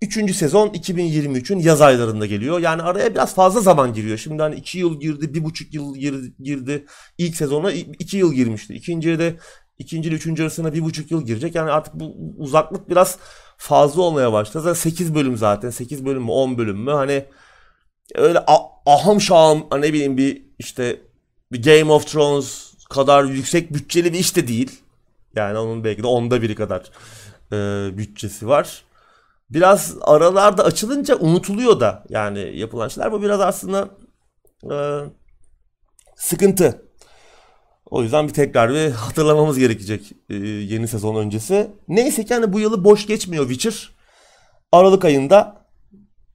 Üçüncü sezon 2023'ün yaz aylarında geliyor. Yani araya biraz fazla zaman giriyor. Şimdi hani iki yıl girdi, bir buçuk yıl girdi. İlk sezona iki yıl girmişti. İkinciye de ikinci ile üçüncü arasında bir buçuk yıl girecek. Yani artık bu uzaklık biraz fazla olmaya başladı. Zaten 8 bölüm zaten. 8 bölüm mü 10 bölüm mü? Hani öyle aham hani ne bileyim bir işte bir Game of Thrones kadar yüksek bütçeli bir iş de değil. Yani onun belki de onda biri kadar e, bütçesi var biraz aralarda açılınca unutuluyor da yani yapılan şeyler. Bu biraz aslında e, sıkıntı. O yüzden bir tekrar bir hatırlamamız gerekecek e, yeni sezon öncesi. Neyse ki hani bu yılı boş geçmiyor Witcher. Aralık ayında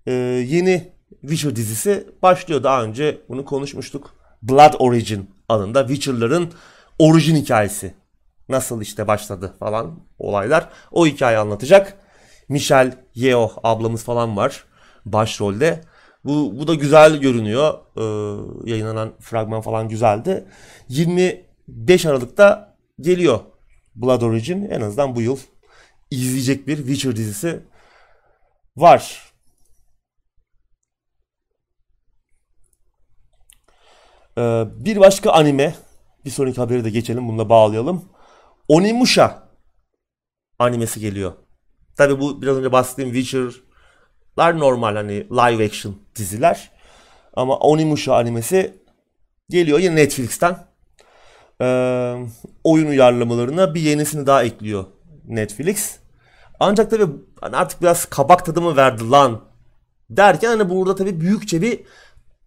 e, yeni Witcher dizisi başlıyor. Daha önce bunu konuşmuştuk. Blood Origin adında Witcher'ların orijin hikayesi. Nasıl işte başladı falan olaylar. O hikayeyi anlatacak. Michelle Yeoh ablamız falan var başrolde. Bu, bu da güzel görünüyor. Ee, yayınlanan fragman falan güzeldi. 25 Aralık'ta geliyor Blood Origin. En azından bu yıl izleyecek bir Witcher dizisi var. Ee, bir başka anime. Bir sonraki haberi de geçelim. Bununla bağlayalım. Onimusha animesi geliyor. Tabi bu biraz önce bahsettiğim Witcher'lar normal hani live action diziler. Ama Onimusha animesi geliyor yine Netflix'ten. Ee, oyun uyarlamalarına bir yenisini daha ekliyor Netflix. Ancak tabi hani artık biraz kabak tadı mı verdi lan derken hani burada tabi büyükçe bir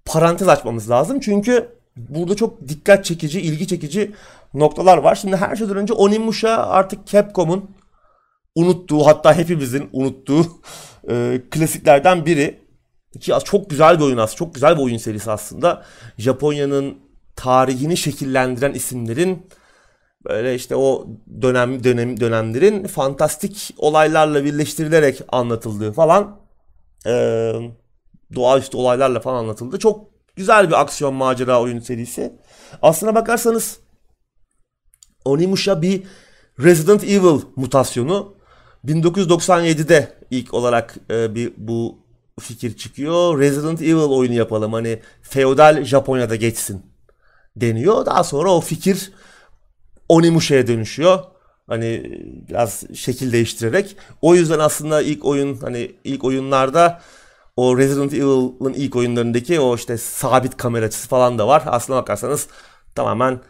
parantez açmamız lazım. Çünkü burada çok dikkat çekici, ilgi çekici noktalar var. Şimdi her şeyden önce Onimusha artık Capcom'un unuttuğu hatta hepimizin unuttuğu e, klasiklerden biri. Ki çok güzel bir oyun aslında. Çok güzel bir oyun serisi aslında. Japonya'nın tarihini şekillendiren isimlerin böyle işte o dönem dönem dönemlerin fantastik olaylarla birleştirilerek anlatıldığı falan e, doğaüstü olaylarla falan anlatıldı. Çok güzel bir aksiyon macera oyun serisi. Aslına bakarsanız Onimusha bir Resident Evil mutasyonu. 1997'de ilk olarak e, bir bu fikir çıkıyor. Resident Evil oyunu yapalım hani feodal Japonya'da geçsin deniyor. Daha sonra o fikir Onimusha'ya dönüşüyor. Hani biraz şekil değiştirerek. O yüzden aslında ilk oyun hani ilk oyunlarda o Resident Evil'ın ilk oyunlarındaki o işte sabit kamera açısı falan da var. Aslına bakarsanız tamamen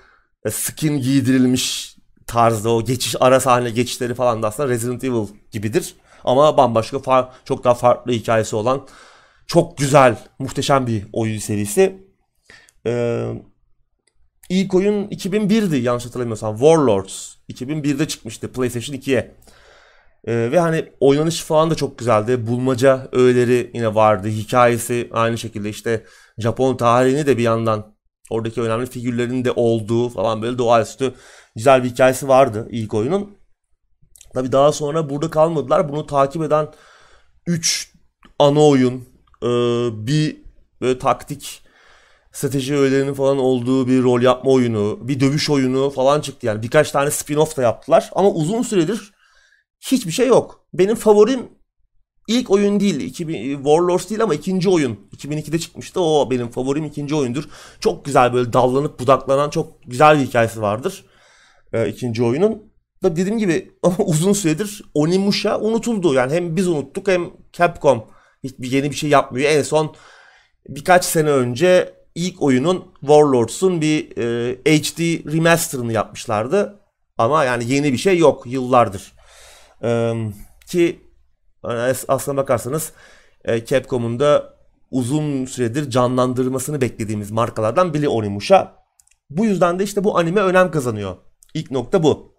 skin giydirilmiş tarzda o geçiş ara sahne geçişleri falan da aslında Resident Evil gibidir. Ama bambaşka far, çok daha farklı hikayesi olan çok güzel, muhteşem bir oyun serisi. Ee, ilk oyun 2001'di yanlış hatırlamıyorsam. Warlords 2001'de çıkmıştı PlayStation 2'ye. Ee, ve hani oynanış falan da çok güzeldi. Bulmaca öğeleri yine vardı. Hikayesi aynı şekilde işte Japon tarihini de bir yandan oradaki önemli figürlerin de olduğu falan böyle doğaüstü güzel bir hikayesi vardı ilk oyunun. Tabi daha sonra burada kalmadılar. Bunu takip eden 3 ana oyun, e, bir böyle taktik strateji öğelerinin falan olduğu bir rol yapma oyunu, bir dövüş oyunu falan çıktı. Yani birkaç tane spin-off da yaptılar. Ama uzun süredir hiçbir şey yok. Benim favorim ilk oyun değil. 2000, Warlords değil ama ikinci oyun. 2002'de çıkmıştı. O benim favorim ikinci oyundur. Çok güzel böyle dallanıp budaklanan çok güzel bir hikayesi vardır e, ikinci oyunun. Da dediğim gibi uzun süredir Onimusha unutuldu. Yani hem biz unuttuk hem Capcom hiçbir yeni bir şey yapmıyor. En son birkaç sene önce ilk oyunun Warlords'un bir e, HD remaster'ını yapmışlardı. Ama yani yeni bir şey yok yıllardır. E, ki aslına bakarsanız e, Capcom'un da uzun süredir canlandırmasını beklediğimiz markalardan biri Onimusha. Bu yüzden de işte bu anime önem kazanıyor. İlk nokta bu.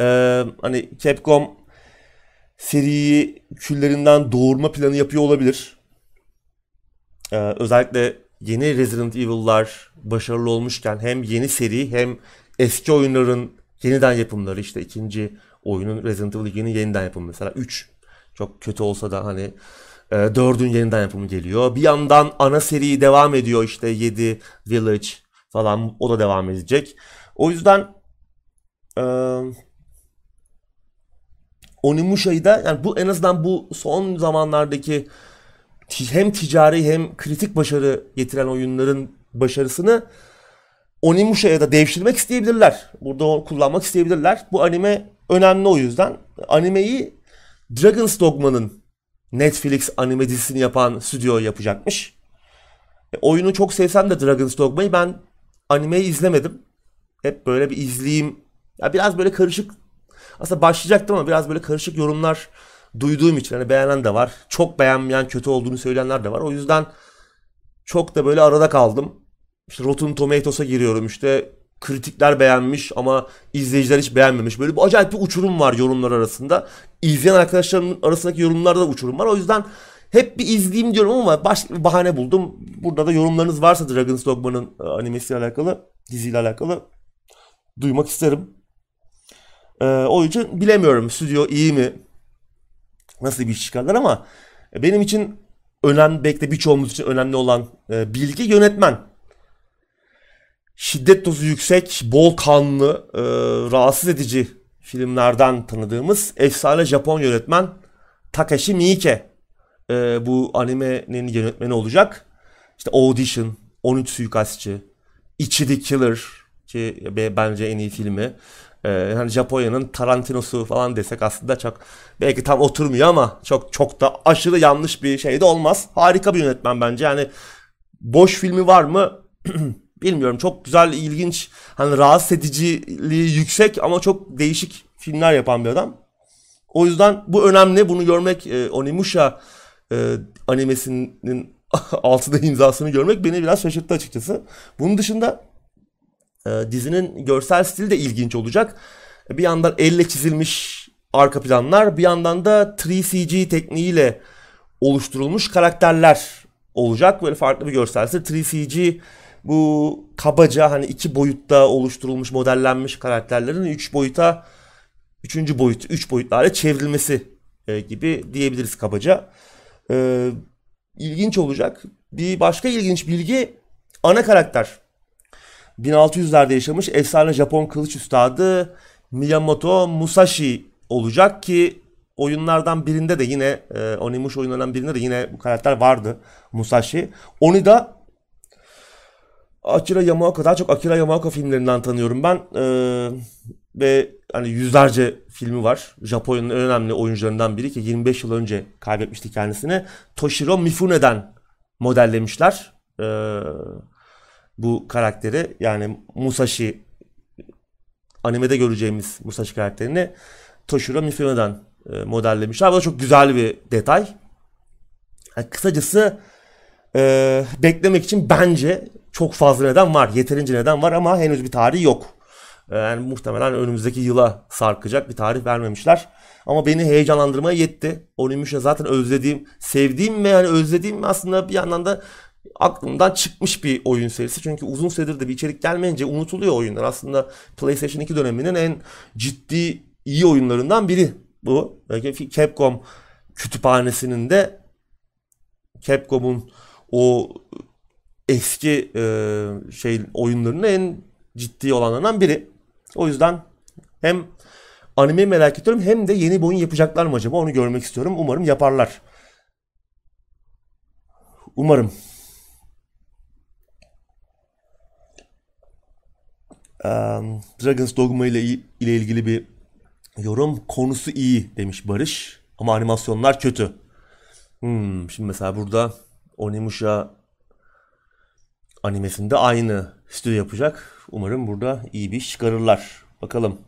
Ee, hani Capcom seriyi küllerinden doğurma planı yapıyor olabilir. Ee, özellikle yeni Resident Evil'lar başarılı olmuşken hem yeni seri hem eski oyunların yeniden yapımları işte ikinci oyunun Resident Evil 2'nin yeniden yapımı mesela 3 çok kötü olsa da hani e, 4'ün yeniden yapımı geliyor. Bir yandan ana seri devam ediyor işte 7 Village falan o da devam edecek. O yüzden e, Onimusha'yı da yani bu en azından bu son zamanlardaki hem ticari hem kritik başarı getiren oyunların başarısını Onimusha'ya da devşirmek isteyebilirler. Burada kullanmak isteyebilirler. Bu anime önemli o yüzden. Animeyi Dragon's Dogma'nın Netflix anime dizisini yapan stüdyo yapacakmış. E, oyunu çok sevsem de Dragon's Dogma'yı ben animeyi izlemedim. Hep böyle bir izleyeyim. Ya biraz böyle karışık aslında başlayacaktım ama biraz böyle karışık yorumlar duyduğum için hani beğenen de var. Çok beğenmeyen, kötü olduğunu söyleyenler de var. O yüzden çok da böyle arada kaldım. İşte Rotten Tomatoes'a giriyorum işte kritikler beğenmiş ama izleyiciler hiç beğenmemiş. Böyle bir acayip bir uçurum var yorumlar arasında. İzleyen arkadaşlarımın arasındaki yorumlarda da uçurum var. O yüzden hep bir izleyeyim diyorum ama başka bir bahane buldum. Burada da yorumlarınız varsa Dragon's Dogma'nın e, animesiyle alakalı, diziyle alakalı duymak isterim. Ee, o yüzden bilemiyorum stüdyo iyi mi? Nasıl bir iş çıkarlar ama benim için önemli, belki de birçoğumuz için önemli olan e, bilgi yönetmen şiddet dozu yüksek, bol kanlı, e, rahatsız edici filmlerden tanıdığımız efsane Japon yönetmen Takashi Miike e, bu animenin yönetmeni olacak. İşte Audition, 13 Suikastçı, Ichi the Killer ki bence en iyi filmi. Ee, hani Japonya'nın Tarantino'su falan desek aslında çok belki tam oturmuyor ama çok çok da aşırı yanlış bir şey de olmaz. Harika bir yönetmen bence. Yani boş filmi var mı? bilmiyorum çok güzel, ilginç, hani rahatsız ediciliği yüksek ama çok değişik filmler yapan bir adam. O yüzden bu önemli. Bunu görmek e, Onimusha e, animesinin altında imzasını görmek beni biraz şaşırttı açıkçası. Bunun dışında e, dizinin görsel stili de ilginç olacak. Bir yandan elle çizilmiş arka planlar, bir yandan da 3CG tekniğiyle oluşturulmuş karakterler olacak. Böyle farklı bir görsel stil. 3CG bu kabaca hani iki boyutta oluşturulmuş, modellenmiş karakterlerin üç boyuta, üçüncü boyut, üç boyutlarla çevrilmesi e, gibi diyebiliriz kabaca. E, ilginç olacak. Bir başka ilginç bilgi ana karakter. 1600'lerde yaşamış efsane Japon kılıç üstadı Miyamoto Musashi olacak ki oyunlardan birinde de yine e, Onimush oyunlarından birinde de yine bu karakter vardı Musashi. Onu da Akira Yamaoka daha çok Akira Yamaoka filmlerinden tanıyorum ben. Ee, ve hani yüzlerce filmi var. Japonya'nın en önemli oyuncularından biri ki 25 yıl önce kaybetmişti kendisini. Toshiro Mifune'den modellemişler. Ee, bu karakteri yani Musashi animede göreceğimiz Musashi karakterini Toshiro Mifune'den e, modellemişler. Bu da çok güzel bir detay. Yani kısacası e, beklemek için bence çok fazla neden var. Yeterince neden var ama henüz bir tarih yok. Ee, yani muhtemelen önümüzdeki yıla sarkacak bir tarih vermemişler. Ama beni heyecanlandırmaya yetti. Onimusha zaten özlediğim, sevdiğim ve yani özlediğim aslında bir yandan da aklımdan çıkmış bir oyun serisi. Çünkü uzun süredir de bir içerik gelmeyince unutuluyor oyunlar. Aslında PlayStation 2 döneminin en ciddi iyi oyunlarından biri bu. Capcom kütüphanesinin de Capcom'un o eski e, şey oyunlarının en ciddi olanlarından biri. O yüzden hem anime merak ediyorum hem de yeni bir oyun yapacaklar mı acaba onu görmek istiyorum. Umarım yaparlar. Umarım. Um, Dragon's Dogma ile, ile ilgili bir yorum. Konusu iyi demiş Barış. Ama animasyonlar kötü. Hmm, şimdi mesela burada Onimusha animesinde aynı stüdyo yapacak. Umarım burada iyi bir iş çıkarırlar. Bakalım.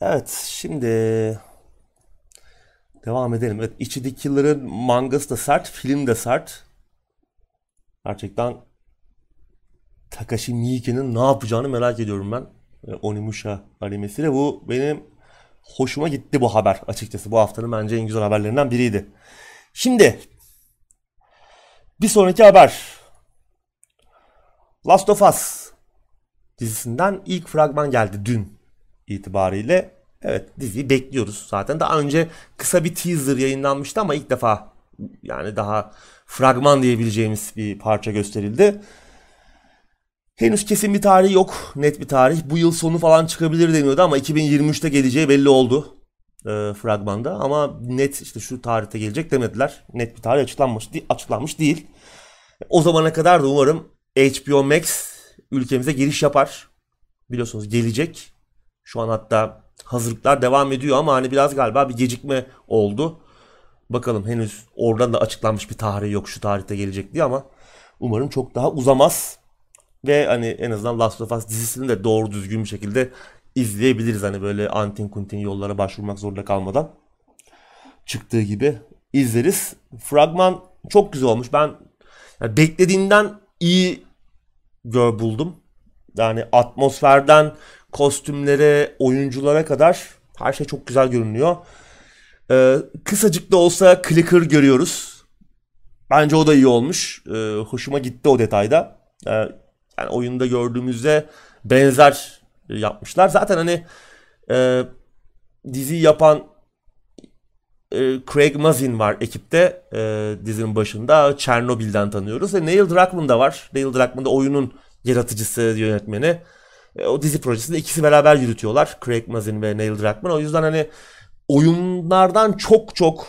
Evet, şimdi Devam edelim. Evet, içi Killer'ın mangası da sert, film de sert. Gerçekten Takashi Miike'nin ne yapacağını merak ediyorum ben. E, Onimusha animesiyle. Bu benim hoşuma gitti bu haber açıkçası. Bu haftanın bence en güzel haberlerinden biriydi. Şimdi bir sonraki haber. Last of Us dizisinden ilk fragman geldi dün itibariyle. Evet diziyi bekliyoruz zaten. Daha önce kısa bir teaser yayınlanmıştı ama ilk defa yani daha fragman diyebileceğimiz bir parça gösterildi. Henüz kesin bir tarih yok. Net bir tarih. Bu yıl sonu falan çıkabilir deniyordu ama 2023'te geleceği belli oldu e, fragmanda. Ama net işte şu tarihte gelecek demediler. Net bir tarih açıklanmış, açıklanmış değil. O zamana kadar da umarım HBO Max ülkemize giriş yapar. Biliyorsunuz gelecek. Şu an hatta hazırlıklar devam ediyor ama hani biraz galiba bir gecikme oldu. Bakalım henüz oradan da açıklanmış bir tarih yok şu tarihte gelecek diye ama umarım çok daha uzamaz. Ve hani en azından Last of Us dizisini de doğru düzgün bir şekilde izleyebiliriz. Hani böyle antin kuntin yollara başvurmak zorunda kalmadan. Çıktığı gibi izleriz. Fragman çok güzel olmuş. Ben yani beklediğimden iyi gör buldum. Yani atmosferden kostümlere, oyunculara kadar her şey çok güzel görünüyor. Ee, kısacık da olsa clicker görüyoruz. Bence o da iyi olmuş. Ee, hoşuma gitti o detayda. Ee, yani oyunda gördüğümüzde benzer yapmışlar. Zaten hani e, diziyi yapan e, Craig Mazin var ekipte e, dizinin başında. Chernobyl'den tanıyoruz. Ve Neil Druckmann da var. Neil Druckmann da oyunun yaratıcısı, yönetmeni. E, o dizi projesinde ikisi beraber yürütüyorlar. Craig Mazin ve Neil Druckmann. O yüzden hani oyunlardan çok çok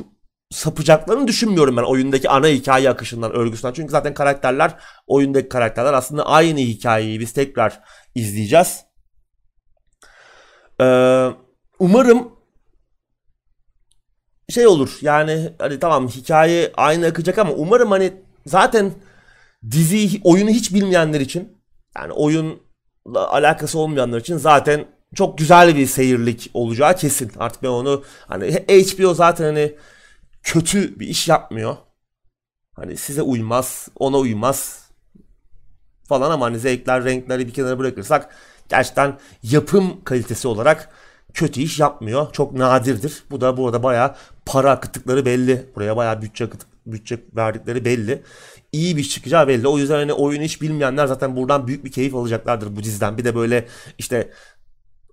sapacaklarını düşünmüyorum ben oyundaki ana hikaye akışından, örgüsünden. Çünkü zaten karakterler, oyundaki karakterler aslında aynı hikayeyi biz tekrar izleyeceğiz. Ee, umarım şey olur yani hani tamam hikaye aynı akacak ama umarım hani zaten dizi oyunu hiç bilmeyenler için yani oyunla alakası olmayanlar için zaten çok güzel bir seyirlik olacağı kesin. Artık ben onu hani HBO zaten hani kötü bir iş yapmıyor. Hani size uymaz, ona uymaz falan ama hani zevkler, renkleri bir kenara bırakırsak gerçekten yapım kalitesi olarak kötü iş yapmıyor. Çok nadirdir. Bu da burada bayağı para akıttıkları belli. Buraya bayağı bütçe akıt, bütçe verdikleri belli. İyi bir çıkacağı belli. O yüzden hani oyunu hiç bilmeyenler zaten buradan büyük bir keyif alacaklardır bu diziden. Bir de böyle işte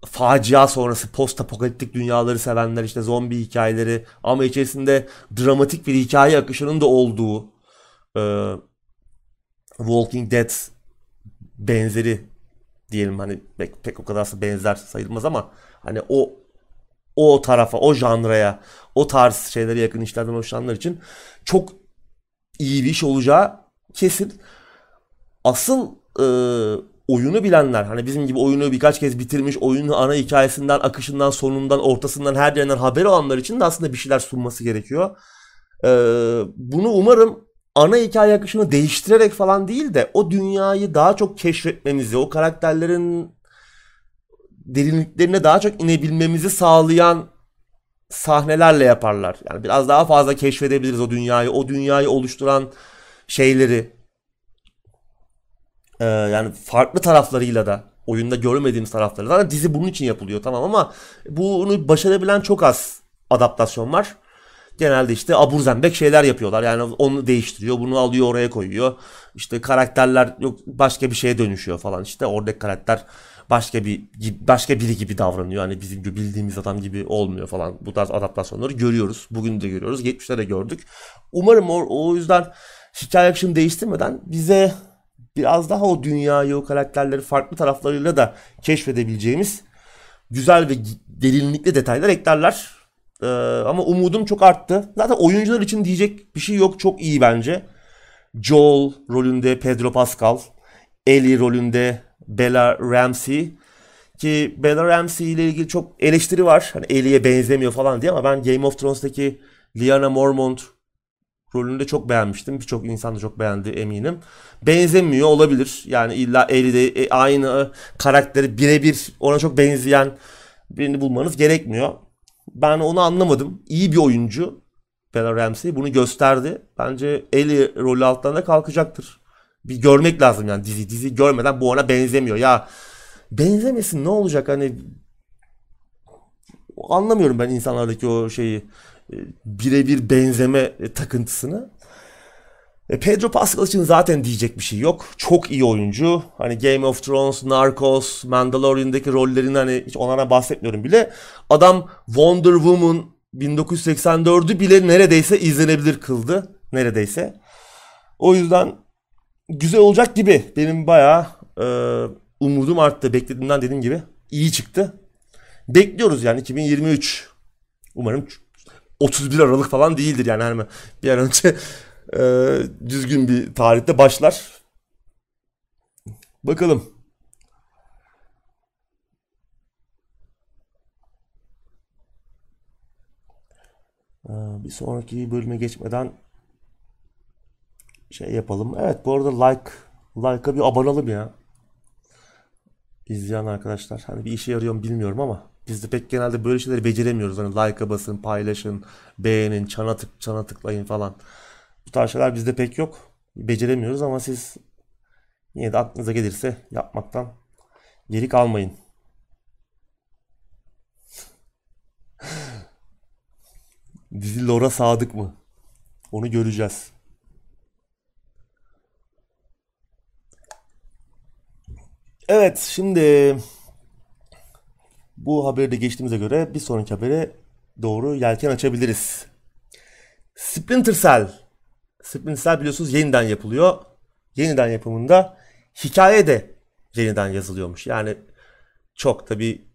facia sonrası post apokaliptik dünyaları sevenler işte zombi hikayeleri ama içerisinde dramatik bir hikaye akışının da olduğu e, Walking Dead benzeri diyelim hani pek, pek o kadar benzer sayılmaz ama hani o o tarafa, o janraya, o tarz şeylere yakın işlerden hoşlananlar için çok iyi bir iş olacağı kesin. Asıl e, oyunu bilenler hani bizim gibi oyunu birkaç kez bitirmiş oyunun ana hikayesinden akışından sonundan ortasından her yerinden haber olanlar için de aslında bir şeyler sunması gerekiyor. Ee, bunu umarım ana hikaye akışını değiştirerek falan değil de o dünyayı daha çok keşfetmemizi, o karakterlerin derinliklerine daha çok inebilmemizi sağlayan sahnelerle yaparlar. Yani biraz daha fazla keşfedebiliriz o dünyayı, o dünyayı oluşturan şeyleri, ee, yani farklı taraflarıyla da oyunda görmediğimiz tarafları. Zaten dizi bunun için yapılıyor tamam ama bunu başarabilen çok az adaptasyon var. Genelde işte abur zembek şeyler yapıyorlar. Yani onu değiştiriyor, bunu alıyor oraya koyuyor. İşte karakterler yok başka bir şeye dönüşüyor falan. İşte oradaki karakter başka bir başka biri gibi davranıyor. Hani bizim bildiğimiz adam gibi olmuyor falan. Bu tarz adaptasyonları görüyoruz. Bugün de görüyoruz. 70'te de gördük. Umarım o, o yüzden hikaye akışını değiştirmeden bize biraz daha o dünyayı, o karakterleri farklı taraflarıyla da keşfedebileceğimiz güzel ve derinlikli detaylar eklerler. Ee, ama umudum çok arttı. Zaten oyuncular için diyecek bir şey yok. Çok iyi bence. Joel rolünde Pedro Pascal. Ellie rolünde Bella Ramsey. Ki Bella Ramsey ile ilgili çok eleştiri var. Hani Ellie'ye benzemiyor falan diye ama ben Game of Thrones'taki Lyanna Mormont rolünü de çok beğenmiştim. Birçok insan da çok beğendi eminim. Benzemiyor olabilir. Yani illa Ellie'de e, aynı karakteri birebir ona çok benzeyen birini bulmanız gerekmiyor. Ben onu anlamadım. İyi bir oyuncu. Bella Ramsey bunu gösterdi. Bence Ellie rolü altından da kalkacaktır. Bir görmek lazım yani dizi. Dizi görmeden bu ona benzemiyor. Ya benzemesin ne olacak hani anlamıyorum ben insanlardaki o şeyi e, birebir benzeme takıntısını. E, Pedro Pascal için zaten diyecek bir şey yok. Çok iyi oyuncu. Hani Game of Thrones, Narcos, Mandalorian'daki rollerini hani hiç onlara bahsetmiyorum bile. Adam Wonder Woman 1984'ü bile neredeyse izlenebilir kıldı. Neredeyse. O yüzden güzel olacak gibi. Benim bayağı e, umudum arttı. Beklediğimden dediğim gibi iyi çıktı. Bekliyoruz yani 2023. Umarım 31 Aralık falan değildir yani. Hani bir an önce e, düzgün bir tarihte başlar. Bakalım. Ee, bir sonraki bölüme geçmeden şey yapalım. Evet bu arada like like'a bir abone olalım ya. İzleyen arkadaşlar. Hani bir işe yarıyor mu bilmiyorum ama biz de pek genelde böyle şeyleri beceremiyoruz. Hani like'a basın, paylaşın, beğenin, çana tık çana tıklayın falan. Bu tarz şeyler bizde pek yok. Beceremiyoruz ama siz yine de aklınıza gelirse yapmaktan geri kalmayın. Dizi Lora sadık mı? Onu göreceğiz. Evet, şimdi bu haberi de geçtiğimize göre bir sonraki habere doğru yelken açabiliriz. Splinter Cell. Splinter Cell biliyorsunuz yeniden yapılıyor. Yeniden yapımında hikaye de yeniden yazılıyormuş. Yani çok tabi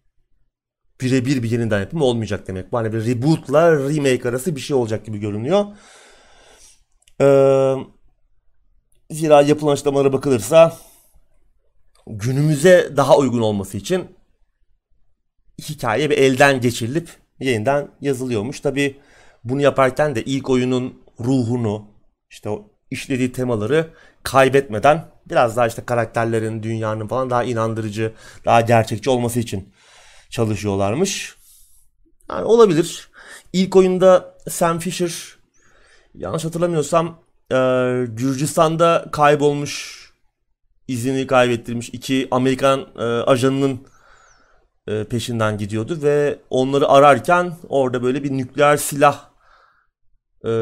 birebir bir yeniden yapım olmayacak demek. Bu hani bir rebootla remake arası bir şey olacak gibi görünüyor. Ee, zira yapılan açıklamalara bakılırsa günümüze daha uygun olması için hikaye bir elden geçirilip yeniden yazılıyormuş. Tabi bunu yaparken de ilk oyunun ruhunu işte o işlediği temaları kaybetmeden biraz daha işte karakterlerin, dünyanın falan daha inandırıcı, daha gerçekçi olması için çalışıyorlarmış. Yani olabilir. İlk oyunda Sam Fisher yanlış hatırlamıyorsam Gürcistan'da kaybolmuş izini kaybettirmiş iki Amerikan e, ajanının e, peşinden gidiyordu ve onları ararken orada böyle bir nükleer silah e,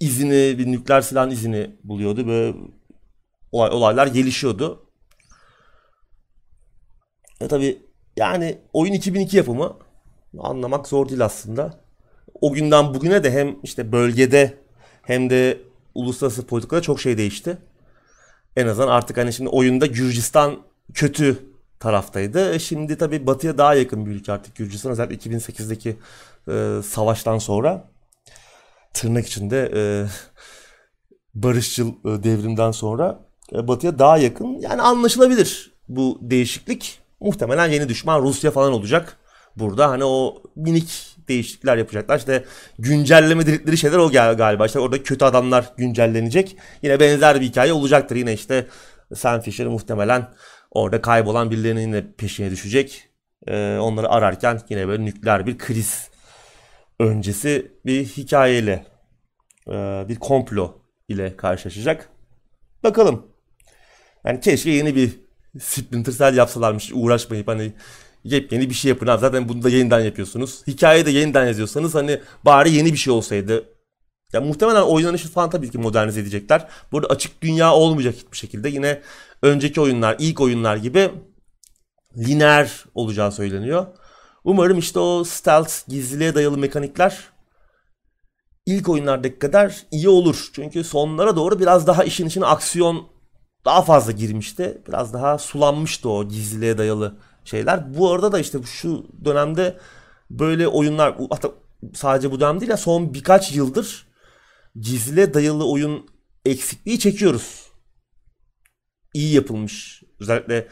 izini, bir nükleer silahın izini buluyordu. Böyle olay, olaylar gelişiyordu. E tabi yani oyun 2002 yapımı anlamak zor değil aslında. O günden bugüne de hem işte bölgede hem de uluslararası politikada çok şey değişti. En azından artık hani şimdi oyunda Gürcistan kötü taraftaydı. E şimdi tabii batıya daha yakın bir ülke artık Gürcistan. Özellikle 2008'deki e, savaştan sonra tırnak içinde e, barışçıl e, devrimden sonra e, batıya daha yakın. Yani anlaşılabilir bu değişiklik. Muhtemelen yeni düşman Rusya falan olacak. Burada hani o minik değişiklikler yapacaklar. İşte güncelleme dedikleri şeyler o galiba. İşte orada kötü adamlar güncellenecek. Yine benzer bir hikaye olacaktır. Yine işte Sam Fisher muhtemelen orada kaybolan birilerinin yine peşine düşecek. Ee, onları ararken yine böyle nükleer bir kriz öncesi bir hikayeyle e, bir komplo ile karşılaşacak. Bakalım. Yani keşke yeni bir Splinter Cell yapsalarmış uğraşmayıp hani yepyeni bir şey yapın abi. Zaten bunu da yeniden yapıyorsunuz. Hikayeyi de yeniden yazıyorsanız hani bari yeni bir şey olsaydı. Ya muhtemelen oynanışı falan tabii ki modernize edecekler. Burada açık dünya olmayacak hiçbir şekilde. Yine önceki oyunlar, ilk oyunlar gibi lineer olacağı söyleniyor. Umarım işte o stealth, gizliliğe dayalı mekanikler ilk oyunlardaki kadar iyi olur. Çünkü sonlara doğru biraz daha işin içine aksiyon daha fazla girmişti. Biraz daha sulanmıştı o gizliliğe dayalı şeyler. Bu arada da işte şu dönemde böyle oyunlar hatta sadece bu dönem değil ya son birkaç yıldır gizliliğe dayalı oyun eksikliği çekiyoruz. İyi yapılmış. Özellikle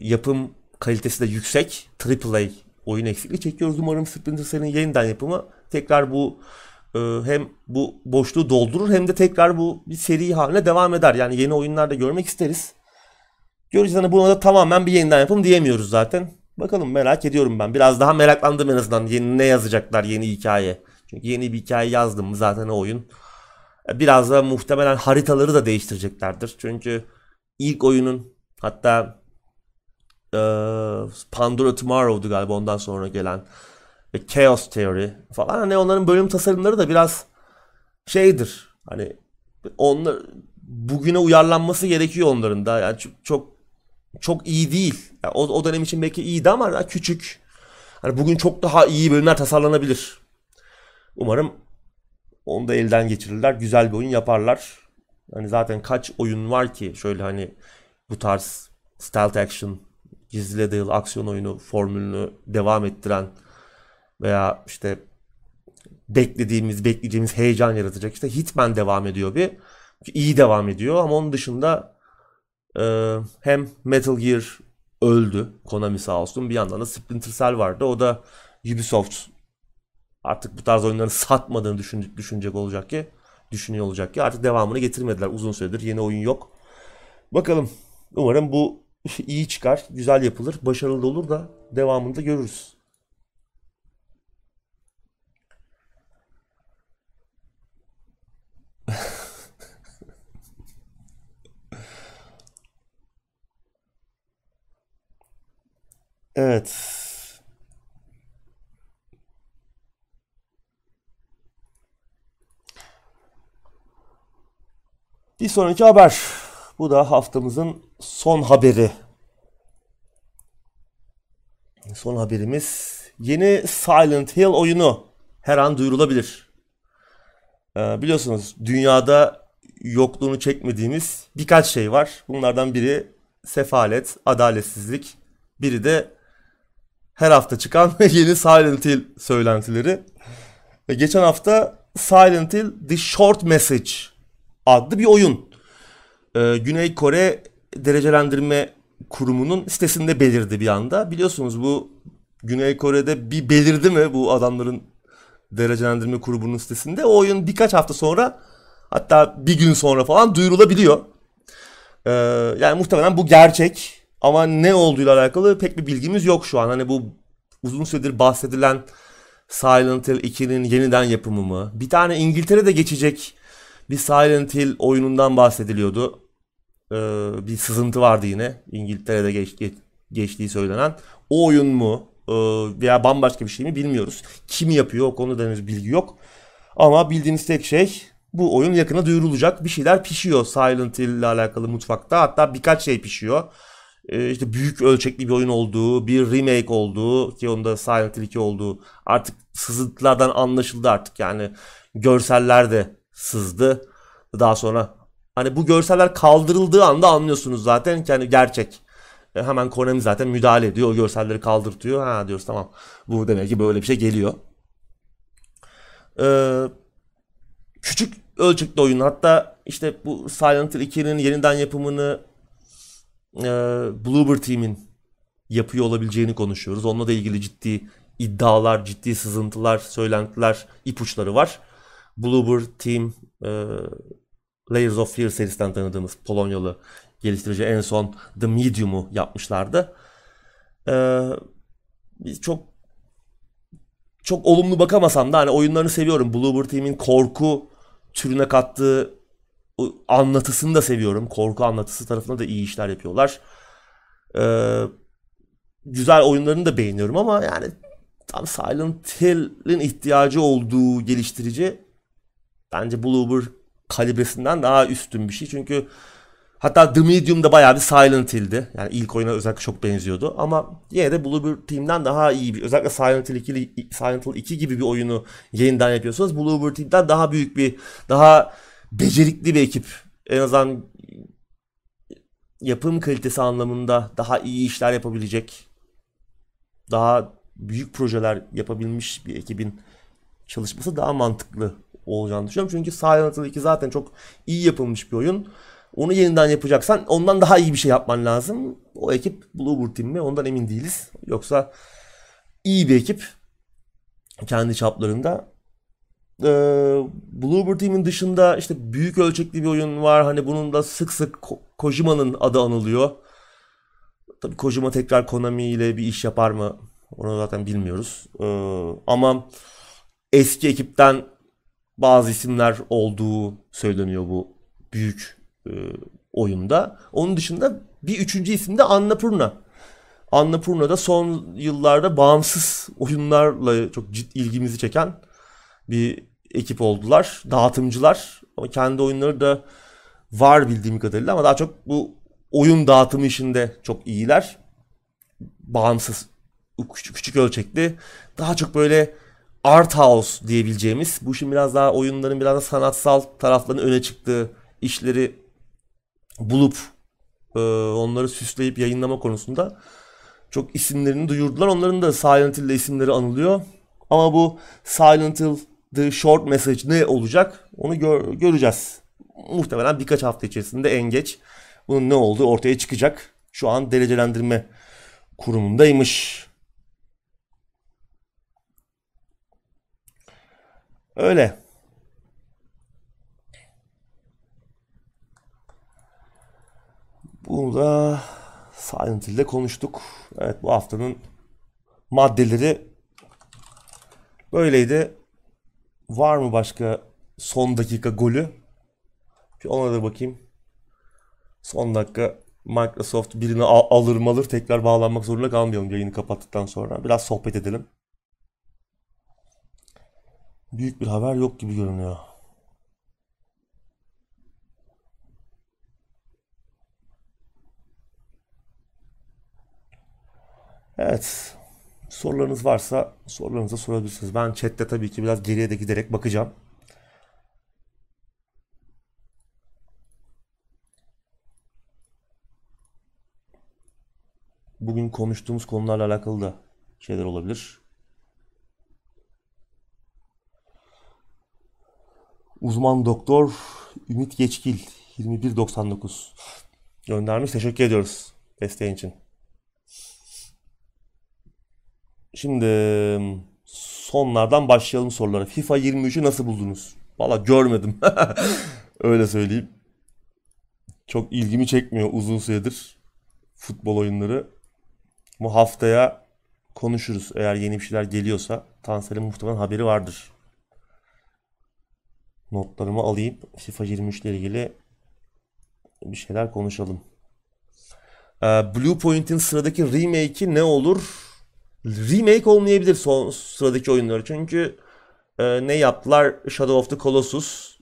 yapım kalitesi de yüksek. AAA oyun eksikliği çekiyoruz. Umarım Splinter Cell'in yeniden yapımı tekrar bu e, hem bu boşluğu doldurur hem de tekrar bu bir seri haline devam eder. Yani yeni oyunlar da görmek isteriz. Hani buna da tamamen bir yeniden yapım diyemiyoruz zaten. Bakalım merak ediyorum ben. Biraz daha meraklandım en azından. Yeni ne yazacaklar yeni hikaye. Çünkü yeni bir hikaye yazdım mı zaten o oyun. Biraz da muhtemelen haritaları da değiştireceklerdir. Çünkü ilk oyunun hatta e, Pandora Tomorrow'du galiba ondan sonra gelen ve Chaos Theory falan hani onların bölüm tasarımları da biraz şeydir. Hani onlar bugüne uyarlanması gerekiyor onların da. Yani çok çok, iyi değil. Yani o, o dönem için belki iyiydi ama daha küçük. Hani bugün çok daha iyi bölümler tasarlanabilir. Umarım onu da elden geçirirler. Güzel bir oyun yaparlar. Hani zaten kaç oyun var ki şöyle hani bu tarz stealth action, gizli değil aksiyon oyunu formülünü devam ettiren veya işte beklediğimiz, bekleyeceğimiz heyecan yaratacak. İşte Hitman devam ediyor bir. iyi devam ediyor ama onun dışında e, hem Metal Gear öldü. Konami sağ olsun. Bir yandan da Splinter Cell vardı. O da Ubisoft artık bu tarz oyunları satmadığını düşün, düşünecek olacak ki düşünüyor olacak ki artık devamını getirmediler uzun süredir. Yeni oyun yok. Bakalım. Umarım bu iyi çıkar, güzel yapılır, başarılı olur da devamında görürüz. Evet. Bir sonraki haber. Bu da haftamızın son haberi. Son haberimiz yeni Silent Hill oyunu her an duyurulabilir. Ee, biliyorsunuz dünyada yokluğunu çekmediğimiz birkaç şey var. Bunlardan biri sefalet, adaletsizlik, biri de her hafta çıkan yeni Silent Hill söylentileri. Ve geçen hafta Silent Hill The Short Message adlı bir oyun. Ee, Güney Kore derecelendirme kurumunun sitesinde belirdi bir anda. Biliyorsunuz bu Güney Kore'de bir belirdi mi bu adamların derecelendirme kurumunun sitesinde. O oyun birkaç hafta sonra hatta bir gün sonra falan duyurulabiliyor. Ee, yani muhtemelen bu gerçek. Ama ne olduğuyla alakalı pek bir bilgimiz yok şu an. Hani bu uzun süredir bahsedilen Silent Hill 2'nin yeniden yapımı mı? Bir tane İngiltere'de geçecek bir Silent Hill oyunundan bahsediliyordu. Ee, bir sızıntı vardı yine. İngiltere'de geç, geç, geçtiği söylenen. O oyun mu? Ee, veya bambaşka bir şey mi bilmiyoruz. Kim yapıyor o konuda henüz bilgi yok. Ama bildiğimiz tek şey bu oyun yakına duyurulacak. Bir şeyler pişiyor Silent Hill ile alakalı mutfakta. Hatta birkaç şey pişiyor e, işte büyük ölçekli bir oyun olduğu, bir remake olduğu ki onda Silent Hill 2 olduğu artık sızıntılardan anlaşıldı artık yani görseller de sızdı. Daha sonra hani bu görseller kaldırıldığı anda anlıyorsunuz zaten ki hani gerçek. E, hemen Konami zaten müdahale ediyor. O görselleri kaldırtıyor. Ha diyoruz tamam. Bu demek ki böyle bir şey geliyor. Ee, küçük ölçekli oyun. Hatta işte bu Silent Hill 2'nin yeniden yapımını e, Bloober Team'in yapıyor olabileceğini konuşuyoruz. Onunla da ilgili ciddi iddialar, ciddi sızıntılar, söylentiler, ipuçları var. Bloober Team e, Layers of Fear serisinden tanıdığımız Polonyalı geliştirici en son The Medium'u yapmışlardı. Ee, çok çok olumlu bakamasam da hani oyunlarını seviyorum. Bloober Team'in korku türüne kattığı anlatısını da seviyorum. Korku anlatısı tarafında da iyi işler yapıyorlar. Ee, güzel oyunlarını da beğeniyorum ama yani tam Silent Hill'in ihtiyacı olduğu geliştirici bence Bloober kalibresinden daha üstün bir şey. Çünkü hatta The Medium'da bayağı bir Silent Hill'di. Yani ilk oyuna özellikle çok benziyordu. Ama yine de Bloober Team'den daha iyi bir özellikle Silent Hill 2, Silent Hill 2 gibi bir oyunu yeniden yapıyorsanız Bloober Team'den daha büyük bir daha becerikli bir ekip. En azından yapım kalitesi anlamında daha iyi işler yapabilecek, daha büyük projeler yapabilmiş bir ekibin çalışması daha mantıklı olacağını düşünüyorum. Çünkü Silent Hill 2 zaten çok iyi yapılmış bir oyun. Onu yeniden yapacaksan ondan daha iyi bir şey yapman lazım. O ekip Bluebird Team mi ondan emin değiliz. Yoksa iyi bir ekip kendi çaplarında e, Bluebird Team'in dışında işte büyük ölçekli bir oyun var. Hani bunun da sık sık Ko- Kojima'nın adı anılıyor. tabii Kojima tekrar Konami ile bir iş yapar mı? Onu zaten bilmiyoruz. Ee, ama eski ekipten bazı isimler olduğu söyleniyor bu büyük e, oyunda. Onun dışında bir üçüncü isim de Annapurna. Annapurna da son yıllarda bağımsız oyunlarla çok ciddi ilgimizi çeken bir ekip oldular. Dağıtımcılar ama kendi oyunları da var bildiğim kadarıyla ama daha çok bu oyun dağıtımı işinde çok iyiler. Bağımsız, küçük, küçük ölçekli. Daha çok böyle art house diyebileceğimiz bu işin biraz daha oyunların biraz da sanatsal taraflarının öne çıktığı işleri bulup e, onları süsleyip yayınlama konusunda çok isimlerini duyurdular. Onların da Silent Hill isimleri anılıyor. Ama bu Silent Hill The Short Message ne olacak onu gör, göreceğiz. Muhtemelen birkaç hafta içerisinde en geç bunun ne olduğu ortaya çıkacak. Şu an derecelendirme kurumundaymış. Öyle. Bunu da Silent Hill'de konuştuk. Evet bu haftanın maddeleri böyleydi. Var mı başka son dakika golü? Bir ona da bakayım. Son dakika Microsoft birini al- alır malır tekrar bağlanmak zorunda kalmayalım yayını kapattıktan sonra. Biraz sohbet edelim. Büyük bir haber yok gibi görünüyor. Evet. Sorularınız varsa sorularınızı sorabilirsiniz. Ben chatte tabii ki biraz geriye de giderek bakacağım. Bugün konuştuğumuz konularla alakalı da şeyler olabilir. Uzman doktor Ümit Geçkil 2199 göndermiş. Teşekkür ediyoruz desteğin için. Şimdi sonlardan başlayalım sorulara. FIFA 23'ü nasıl buldunuz? Valla görmedim. Öyle söyleyeyim. Çok ilgimi çekmiyor uzun süredir futbol oyunları. Bu haftaya konuşuruz. Eğer yeni bir şeyler geliyorsa Tansel'in muhtemelen haberi vardır. Notlarımı alayım. FIFA 23 ile ilgili bir şeyler konuşalım. Ee, Blue Point'in sıradaki remake'i ne olur? Remake olmayabilir son sıradaki oyunları. Çünkü e, ne yaptılar? Shadow of the Colossus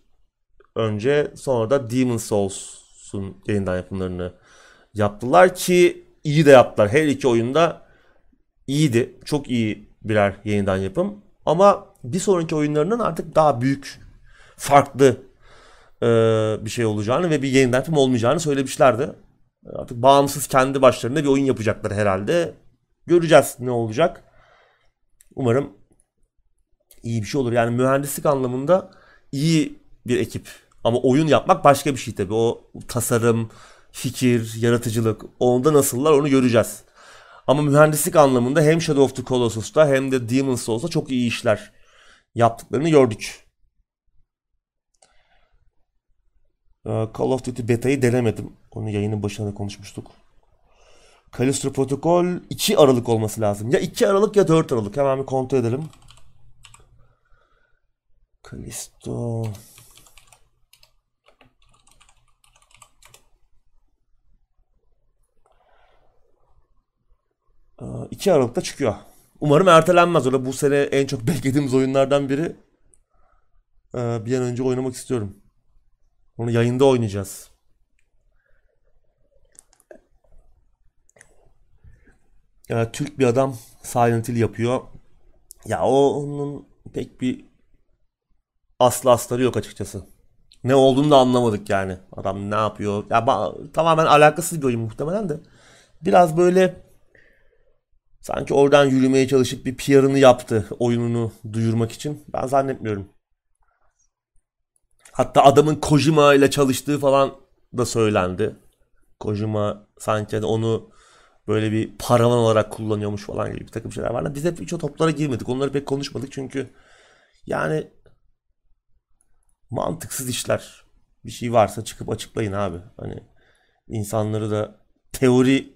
önce sonra da Demon Souls'un yeniden yapımlarını yaptılar ki iyi de yaptılar. Her iki oyunda iyiydi. Çok iyi birer yeniden yapım. Ama bir sonraki oyunlarının artık daha büyük, farklı e, bir şey olacağını ve bir yeniden yapım olmayacağını söylemişlerdi. Artık bağımsız kendi başlarında bir oyun yapacaklar herhalde. Göreceğiz ne olacak. Umarım iyi bir şey olur. Yani mühendislik anlamında iyi bir ekip. Ama oyun yapmak başka bir şey tabii. O tasarım, fikir, yaratıcılık onda nasıllar onu göreceğiz. Ama mühendislik anlamında hem Shadow of the Colossus'ta hem de Demon's Souls'ta çok iyi işler yaptıklarını gördük. Ee, Call of Duty Beta'yı denemedim. Onu yayının başında konuşmuştuk. Callisto Protokol 2 Aralık olması lazım. Ya 2 Aralık ya 4 Aralık. Hemen bir kontrol edelim. Callisto... Ee, 2 Aralık'ta çıkıyor. Umarım ertelenmez. Öyle bu sene en çok beklediğimiz oyunlardan biri. Ee, bir an önce oynamak istiyorum. Onu yayında oynayacağız. Yani Türk bir adam Silent Hill yapıyor. Ya onun pek bir aslı astarı yok açıkçası. Ne olduğunu da anlamadık yani. Adam ne yapıyor? Ya tamamen alakasız bir oyun muhtemelen de. Biraz böyle sanki oradan yürümeye çalışıp bir PR'ını yaptı oyununu duyurmak için. Ben zannetmiyorum. Hatta adamın Kojima ile çalıştığı falan da söylendi. Kojima sanki hani onu böyle bir paravan olarak kullanıyormuş falan gibi bir takım şeyler var. Biz hep hiç o toplara girmedik. Onları pek konuşmadık çünkü yani mantıksız işler. Bir şey varsa çıkıp açıklayın abi. Hani insanları da teori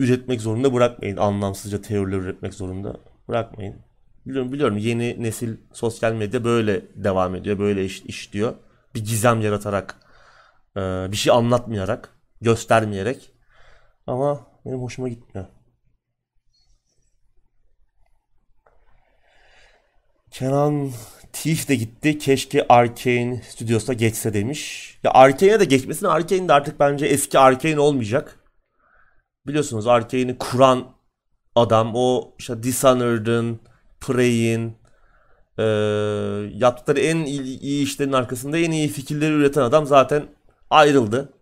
üretmek zorunda bırakmayın. Anlamsızca teoriler üretmek zorunda bırakmayın. Biliyorum biliyorum yeni nesil sosyal medya böyle devam ediyor. Böyle iş, işliyor. Bir gizem yaratarak, e, bir şey anlatmayarak, göstermeyerek. Ama benim hoşuma gitmiyor. Kenan Thief de gitti. Keşke Arkane Studios'a geçse demiş. Ya Arkane'e de geçmesin. Arkane de artık bence eski Arkane olmayacak. Biliyorsunuz Arkane'i kuran adam o işte Dishonored'ın, Prey'in e, yaptıkları en iyi, iyi işlerin arkasında en iyi fikirleri üreten adam zaten ayrıldı.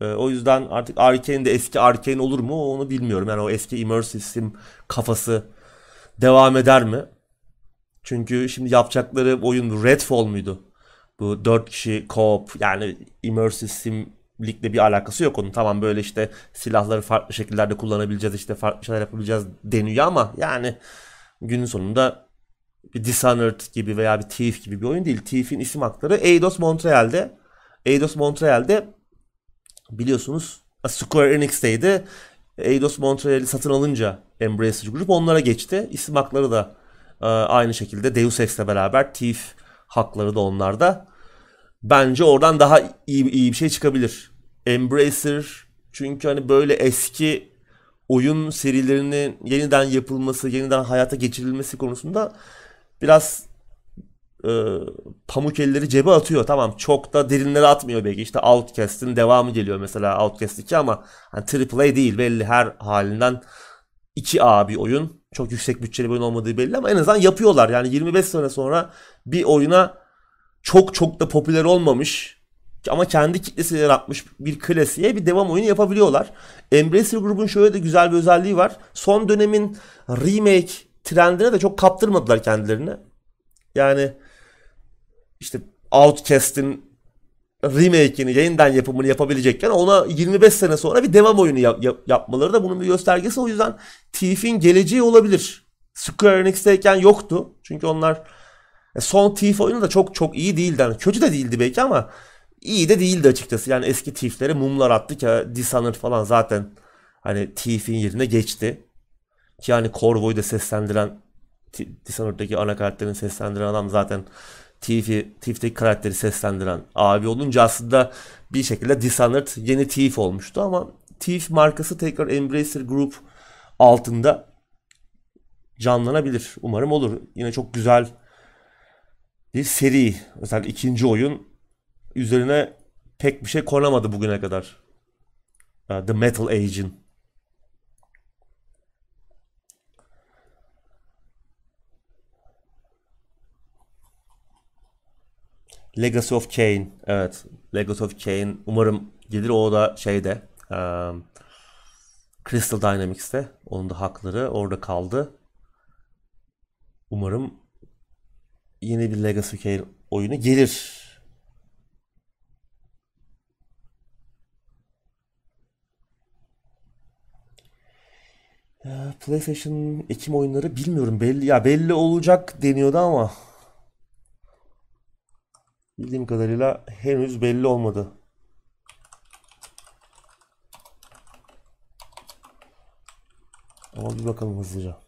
E, o yüzden artık Arkane de eski Arkane olur mu onu bilmiyorum. Yani o eski Immersive Sim kafası devam eder mi? Çünkü şimdi yapacakları oyun Redfall muydu? Bu 4 kişi co-op yani immersive simlikle bir alakası yok onun. Tamam böyle işte silahları farklı şekillerde kullanabileceğiz işte farklı şeyler yapabileceğiz deniyor ama yani günün sonunda bir Dishonored gibi veya bir Thief gibi bir oyun değil. Thief'in isim hakları Eidos Montreal'de. Eidos Montreal'de biliyorsunuz Square Enix'teydi. Eidos Montreal'i satın alınca Embracer Group onlara geçti. İsim hakları da ee, aynı şekilde Deus Ex'le beraber Thief hakları da onlarda. Bence oradan daha iyi, iyi bir şey çıkabilir. Embracer çünkü hani böyle eski oyun serilerinin yeniden yapılması, yeniden hayata geçirilmesi konusunda biraz e, pamuk elleri cebe atıyor. Tamam çok da derinlere atmıyor belki. İşte Outcast'in devamı geliyor mesela Outcast 2 ama hani AAA değil belli her halinden 2A bir oyun. Çok yüksek bütçeli bir oyun olmadığı belli ama en azından yapıyorlar. Yani 25 sene sonra bir oyuna çok çok da popüler olmamış ama kendi kitlesi yaratmış bir klasiğe bir devam oyunu yapabiliyorlar. Embracer grubun şöyle de güzel bir özelliği var. Son dönemin remake trendine de çok kaptırmadılar kendilerini. Yani işte Outcast'in remake'ini, yeniden yapımını yapabilecekken ona 25 sene sonra bir devam oyunu yap, yap, yapmaları da bunun bir göstergesi. O yüzden Thief'in geleceği olabilir. Square Enix'teyken yoktu. Çünkü onlar e, son Thief oyunu da çok çok iyi değildi. Yani kötü de değildi belki ama iyi de değildi açıkçası. Yani eski Thief'lere mumlar attı ki Dishonored falan zaten hani Thief'in yerine geçti. Ki yani Corvo'yu da seslendiren Dishonored'daki ana karakterini seslendiren adam zaten Thief'i, Thief'teki karakteri seslendiren abi olunca aslında bir şekilde Dishonored yeni Thief olmuştu ama Thief markası tekrar Embracer Group altında canlanabilir. Umarım olur. Yine çok güzel bir seri. Özellikle ikinci oyun üzerine pek bir şey konamadı bugüne kadar. The Metal Age'in. Legacy of Kain. Evet. Legacy of Kain. Umarım gelir o da şeyde. Um, Crystal Dynamics'te. Onun da hakları orada kaldı. Umarım yeni bir Legacy of Kain oyunu gelir. PlayStation Ekim oyunları bilmiyorum belli ya belli olacak deniyordu ama Bildiğim kadarıyla henüz belli olmadı. Ama bir bakalım hızlıca.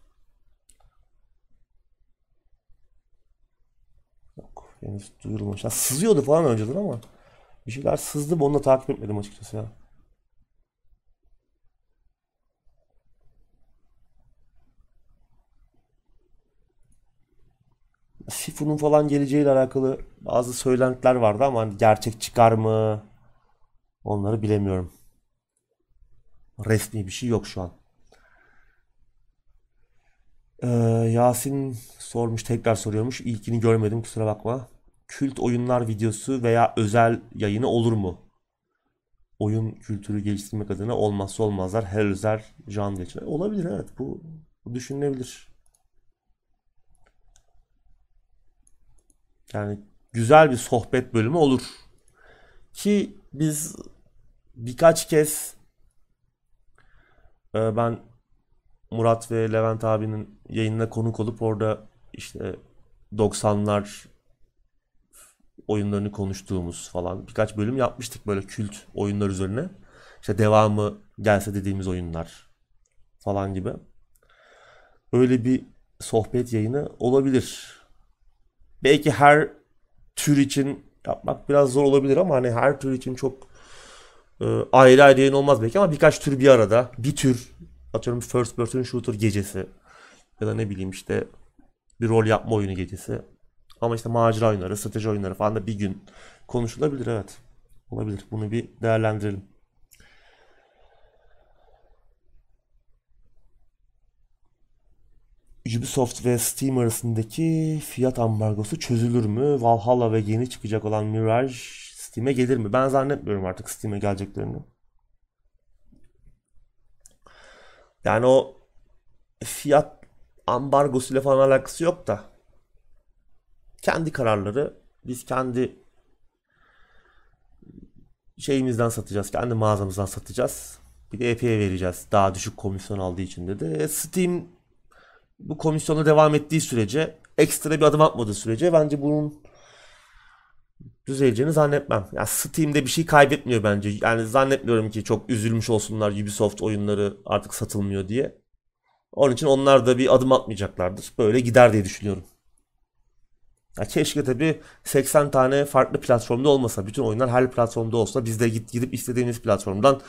Yok henüz duyurulmamış. Sızıyordu falan önceden ama bir şeyler sızdı onu da takip etmedim açıkçası ya. Sifu'nun falan geleceğiyle alakalı bazı söylentiler vardı ama hani gerçek çıkar mı onları bilemiyorum. Resmi bir şey yok şu an. Ee, Yasin sormuş tekrar soruyormuş. İlkini görmedim kusura bakma. Kült oyunlar videosu veya özel yayını olur mu? Oyun kültürü geliştirmek adına olmazsa olmazlar her özel janr için. Olabilir evet bu, bu düşünülebilir. Yani güzel bir sohbet bölümü olur. Ki biz birkaç kez e, ben Murat ve Levent abinin yayınına konuk olup orada işte 90'lar oyunlarını konuştuğumuz falan birkaç bölüm yapmıştık böyle kült oyunlar üzerine. İşte devamı gelse dediğimiz oyunlar falan gibi. Öyle bir sohbet yayını olabilir. Belki her tür için yapmak biraz zor olabilir ama hani her tür için çok e, ayrı ayrı yayın olmaz belki ama birkaç tür bir arada. Bir tür atıyorum first person shooter gecesi ya da ne bileyim işte bir rol yapma oyunu gecesi. Ama işte macera oyunları, strateji oyunları falan da bir gün konuşulabilir evet. Olabilir. Bunu bir değerlendirelim. Ubisoft ve Steam arasındaki fiyat ambargosu çözülür mü? Valhalla ve yeni çıkacak olan Mirage Steam'e gelir mi? Ben zannetmiyorum artık Steam'e geleceklerini. Yani o fiyat ambargosuyla falan alakası yok da kendi kararları biz kendi şeyimizden satacağız. Kendi mağazamızdan satacağız. Bir de Epic'e vereceğiz. Daha düşük komisyon aldığı için dedi. E, Steam bu komisyonda devam ettiği sürece ekstra bir adım atmadığı sürece bence bunun düzeleceğini zannetmem. Ya Steam'de bir şey kaybetmiyor bence. Yani zannetmiyorum ki çok üzülmüş olsunlar Ubisoft oyunları artık satılmıyor diye. Onun için onlar da bir adım atmayacaklardır. Böyle gider diye düşünüyorum. Ya keşke tabi 80 tane farklı platformda olmasa. Bütün oyunlar her platformda olsa. Biz de gidip istediğimiz platformdan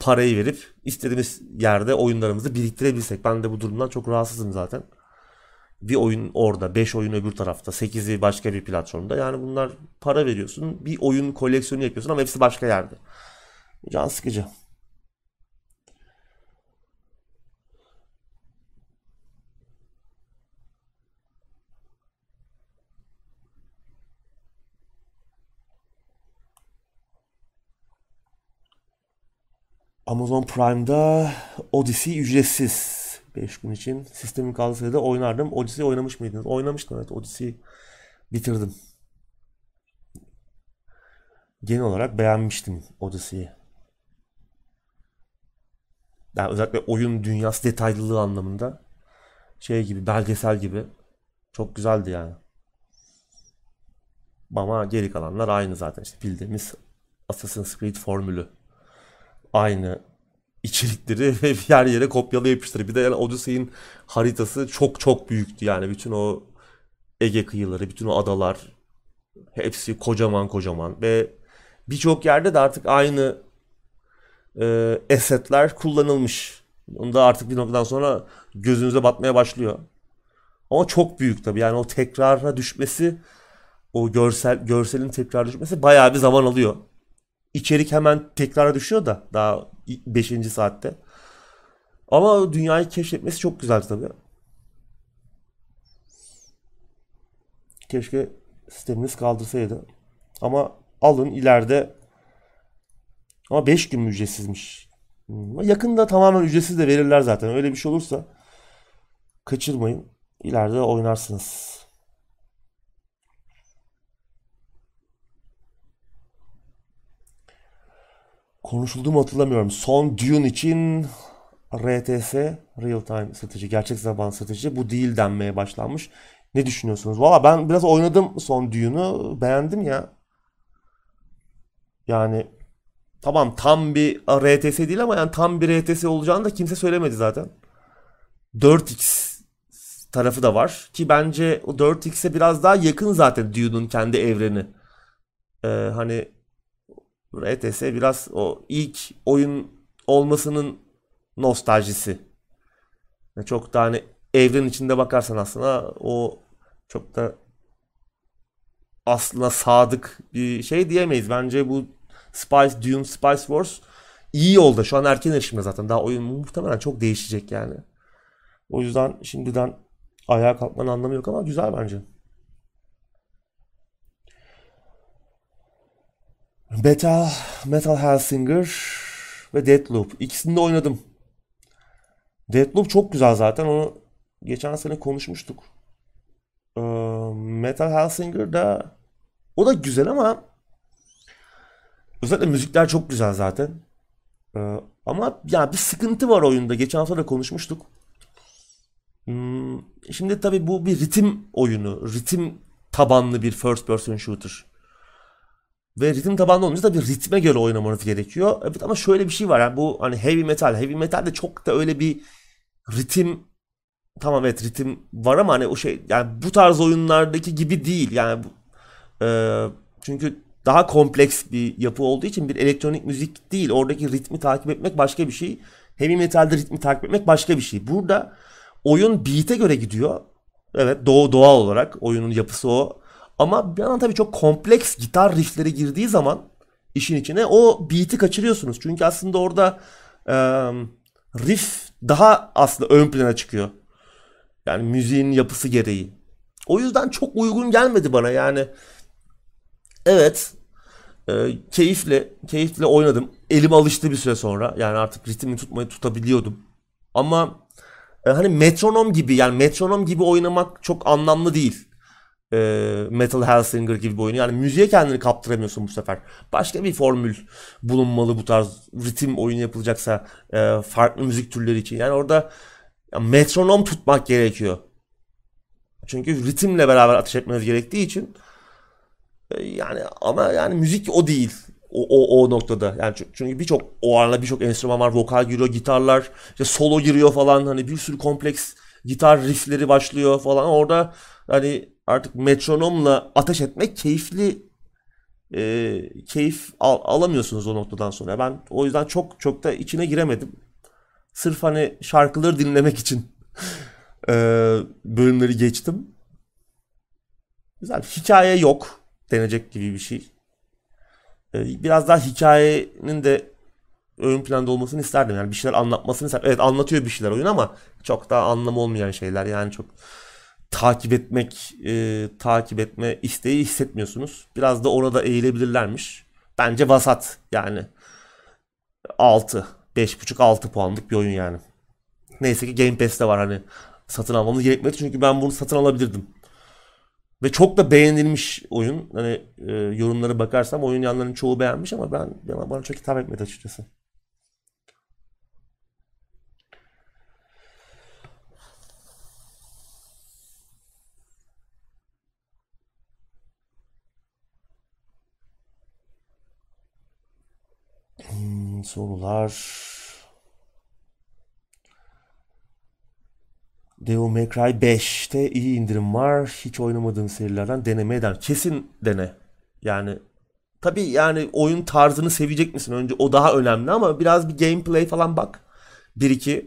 parayı verip istediğimiz yerde oyunlarımızı biriktirebilsek. Ben de bu durumdan çok rahatsızım zaten. Bir oyun orada, 5 oyun öbür tarafta, 8'i başka bir platformda. Yani bunlar para veriyorsun, bir oyun koleksiyonu yapıyorsun ama hepsi başka yerde. Can sıkıcı. Amazon Prime'da Odyssey ücretsiz. 5 gün için sistemin kaldığı da oynardım. Odyssey oynamış mıydınız? Oynamıştım evet. Odyssey bitirdim. Genel olarak beğenmiştim Odyssey'i. Yani özellikle oyun dünyası detaylılığı anlamında şey gibi belgesel gibi çok güzeldi yani. Ama geri kalanlar aynı zaten işte bildiğimiz Assassin's Creed formülü aynı içerikleri ve yer yere kopyala yapıştır. Bir de yani Odyssey'in haritası çok çok büyüktü yani bütün o Ege kıyıları, bütün o adalar hepsi kocaman kocaman ve birçok yerde de artık aynı e, esetler kullanılmış. Onda artık bir noktadan sonra gözünüze batmaya başlıyor. Ama çok büyük tabii. Yani o tekrara düşmesi, o görsel görselin tekrar düşmesi bayağı bir zaman alıyor içerik hemen tekrara düşüyor da daha 5. saatte. Ama dünyayı keşfetmesi çok güzel tabii. Keşke sisteminiz kaldırsaydı. Ama alın ileride ama 5 gün ücretsizmiş. Yakında tamamen ücretsiz de verirler zaten. Öyle bir şey olursa kaçırmayın. İleride oynarsınız. Konuşuldu mu hatırlamıyorum. Son Dune için RTS Real Time strateji, gerçek zaman strateji bu değil denmeye başlanmış. Ne düşünüyorsunuz? Valla ben biraz oynadım son Dune'u. Beğendim ya. Yani tamam tam bir RTS değil ama yani tam bir RTS olacağını da kimse söylemedi zaten. 4X tarafı da var ki bence o 4X'e biraz daha yakın zaten Dune'un kendi evreni. Ee, hani RTS biraz o ilk oyun olmasının nostaljisi. Çok da hani evren içinde bakarsan aslında o çok da aslında sadık bir şey diyemeyiz. Bence bu Spice Dune Spice Wars iyi yolda. Şu an erken erişimde zaten. Daha oyun muhtemelen çok değişecek yani. O yüzden şimdiden ayağa kalkmanın anlamı yok ama güzel bence. Beta, Metal Hellsinger ve Deathloop. İkisini de oynadım. Deathloop çok güzel zaten. Onu geçen sene konuşmuştuk. Ee, Metal Hellsinger da o da güzel ama özellikle müzikler çok güzel zaten. Ee, ama ya bir sıkıntı var oyunda. Geçen hafta da konuşmuştuk. Hmm, şimdi tabii bu bir ritim oyunu. Ritim tabanlı bir first person shooter. Ve ritim tabanlı olunca tabii ritme göre oynamanız gerekiyor. Evet ama şöyle bir şey var. Yani bu hani heavy metal. Heavy metal de çok da öyle bir ritim tamam evet ritim var ama hani o şey yani bu tarz oyunlardaki gibi değil. Yani e, çünkü daha kompleks bir yapı olduğu için bir elektronik müzik değil. Oradaki ritmi takip etmek başka bir şey. Heavy metalde ritmi takip etmek başka bir şey. Burada oyun beat'e göre gidiyor. Evet doğu doğal olarak oyunun yapısı o. Ama bir yandan tabii çok kompleks gitar riffleri girdiği zaman işin içine o beat'i kaçırıyorsunuz. Çünkü aslında orada e, riff daha aslında ön plana çıkıyor. Yani müziğin yapısı gereği. O yüzden çok uygun gelmedi bana yani. Evet e, keyifle keyifle oynadım. Elim alıştı bir süre sonra. Yani artık ritmi tutmayı tutabiliyordum. Ama e, hani metronom gibi yani metronom gibi oynamak çok anlamlı değil. E, Metal Hellsinger gibi bir oyun. Yani müziğe kendini kaptıramıyorsun bu sefer. Başka bir formül bulunmalı bu tarz ritim oyun yapılacaksa e, farklı müzik türleri için. Yani orada ya, metronom tutmak gerekiyor. Çünkü ritimle beraber ateş etmeniz gerektiği için e, yani ama yani müzik o değil. O, o, o noktada. Yani çünkü birçok o arada birçok enstrüman var. Vokal giriyor, gitarlar, işte solo giriyor falan. Hani bir sürü kompleks gitar riffleri başlıyor falan. Orada hani artık metronomla ateş etmek keyifli e, keyif al, alamıyorsunuz o noktadan sonra. Ben o yüzden çok çok da içine giremedim. Sırf hani şarkıları dinlemek için e, bölümleri geçtim. Güzel. Hikaye yok denecek gibi bir şey. E, biraz daha hikayenin de ön planda olmasını isterdim. Yani bir şeyler anlatmasını isterdim. Evet anlatıyor bir şeyler oyun ama çok daha anlamı olmayan şeyler. Yani çok takip etmek, e, takip etme isteği hissetmiyorsunuz. Biraz da orada eğilebilirlermiş. Bence vasat yani. 6, 5.5-6 puanlık bir oyun yani. Neyse ki Game Pass'te var hani satın almamız gerekmedi çünkü ben bunu satın alabilirdim. Ve çok da beğenilmiş oyun. Hani e, yorumlara bakarsam oyun yanlarının çoğu beğenmiş ama ben bana çok hitap etmedi açıkçası. Hmm, sorular. Devil May Cry 5'te iyi indirim var. Hiç oynamadığım serilerden denemeye der. Kesin dene. Yani tabii yani oyun tarzını sevecek misin? Önce o daha önemli ama biraz bir gameplay falan bak. 1-2.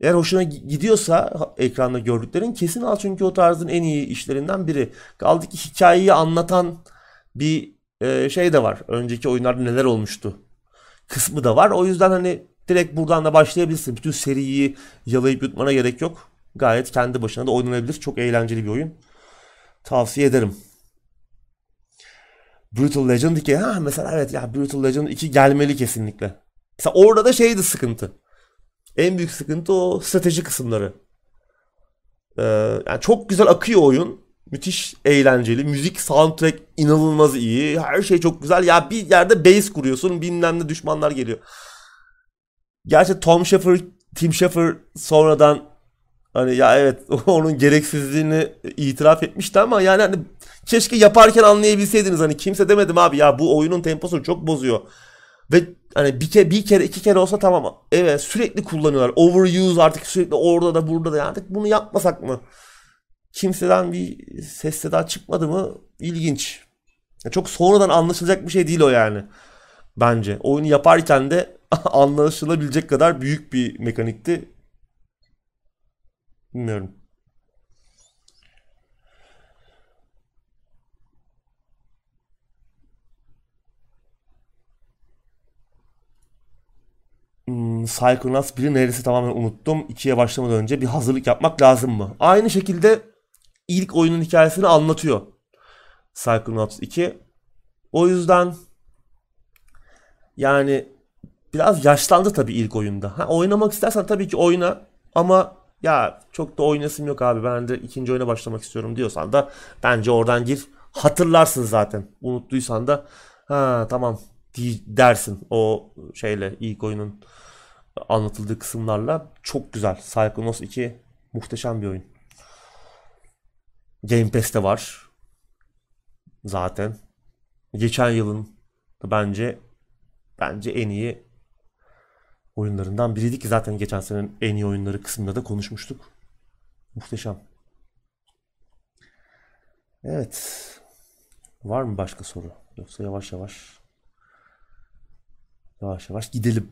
Eğer hoşuna gidiyorsa ekranda gördüklerin kesin al çünkü o tarzın en iyi işlerinden biri. Kaldı ki hikayeyi anlatan bir e, şey de var. Önceki oyunlarda neler olmuştu kısmı da var. O yüzden hani direkt buradan da başlayabilirsin. Bütün seriyi yalayıp yutmana gerek yok. Gayet kendi başına da oynanabilir. Çok eğlenceli bir oyun. Tavsiye ederim. Brutal Legend 2. Ha mesela evet ya Brutal Legend 2 gelmeli kesinlikle. Mesela orada da şeydi sıkıntı. En büyük sıkıntı o strateji kısımları. Ee, yani çok güzel akıyor oyun. Müthiş eğlenceli. Müzik, soundtrack inanılmaz iyi. Her şey çok güzel. Ya bir yerde base kuruyorsun. Bilmem ne düşmanlar geliyor. Gerçi Tom Schafer, Tim Schafer sonradan hani ya evet onun gereksizliğini itiraf etmişti ama yani hani keşke yaparken anlayabilseydiniz hani kimse demedim abi ya bu oyunun temposunu çok bozuyor. Ve hani bir kere bir kere iki kere olsa tamam. Evet sürekli kullanıyorlar. Overuse artık sürekli orada da burada da artık bunu yapmasak mı? Kimseden bir ses seda çıkmadı mı ilginç. Çok sonradan anlaşılacak bir şey değil o yani. Bence. Oyunu yaparken de anlaşılabilecek kadar büyük bir mekanikti. Bilmiyorum. Hmm, Psychonauts 1'i neresi tamamen unuttum. 2'ye başlamadan önce bir hazırlık yapmak lazım mı? Aynı şekilde ilk oyunun hikayesini anlatıyor. Psychonauts 2. O yüzden yani biraz yaşlandı tabii ilk oyunda. Ha, oynamak istersen tabii ki oyna ama ya çok da oynasım yok abi ben de ikinci oyuna başlamak istiyorum diyorsan da bence oradan gir. Hatırlarsın zaten. Unuttuysan da ha tamam dersin o şeyle ilk oyunun anlatıldığı kısımlarla. Çok güzel. Psychonauts 2 muhteşem bir oyun. Game Pass'te var. Zaten. Geçen yılın bence bence en iyi oyunlarından biriydi ki zaten geçen senenin en iyi oyunları kısmında da konuşmuştuk. Muhteşem. Evet. Var mı başka soru? Yoksa yavaş yavaş yavaş yavaş gidelim.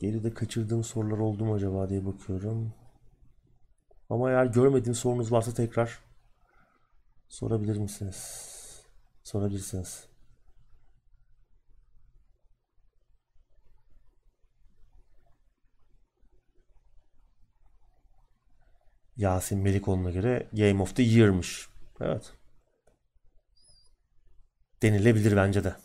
Geride kaçırdığım sorular oldu mu acaba diye bakıyorum. Ama eğer görmediğim sorunuz varsa tekrar sorabilir misiniz? Sorabilirsiniz. Yasin Melikoğlu'na göre Game of the Year'mış. Evet. Denilebilir bence de.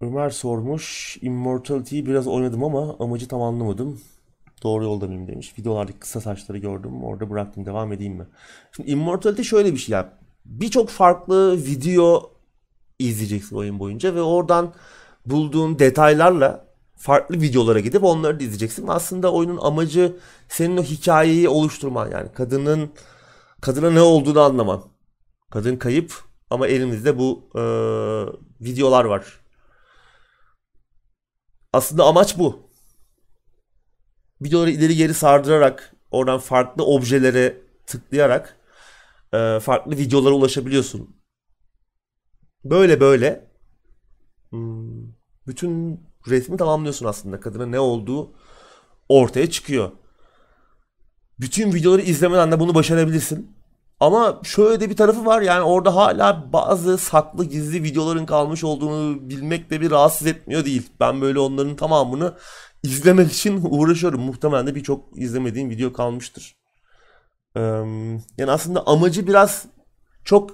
Ömer sormuş. Immortality'yi biraz oynadım ama amacı tam anlamadım. Doğru yolda mıyım demiş. Videolardaki kısa saçları gördüm. Orada bıraktım. Devam edeyim mi? Şimdi Immortality şöyle bir şey ya. Birçok farklı video izleyeceksin oyun boyunca ve oradan bulduğun detaylarla farklı videolara gidip onları da izleyeceksin. Aslında oyunun amacı senin o hikayeyi oluşturman yani kadının kadına ne olduğunu anlaman. Kadın kayıp ama elimizde bu e, videolar var. Aslında amaç bu. Videoları ileri geri sardırarak oradan farklı objelere tıklayarak e, farklı videolara ulaşabiliyorsun. Böyle böyle hmm, bütün resmi tamamlıyorsun aslında. Kadına ne olduğu ortaya çıkıyor. Bütün videoları izlemeden de bunu başarabilirsin. Ama şöyle de bir tarafı var yani orada hala bazı saklı gizli videoların kalmış olduğunu bilmek de bir rahatsız etmiyor değil. Ben böyle onların tamamını izlemek için uğraşıyorum. Muhtemelen de birçok izlemediğim video kalmıştır. Yani aslında amacı biraz çok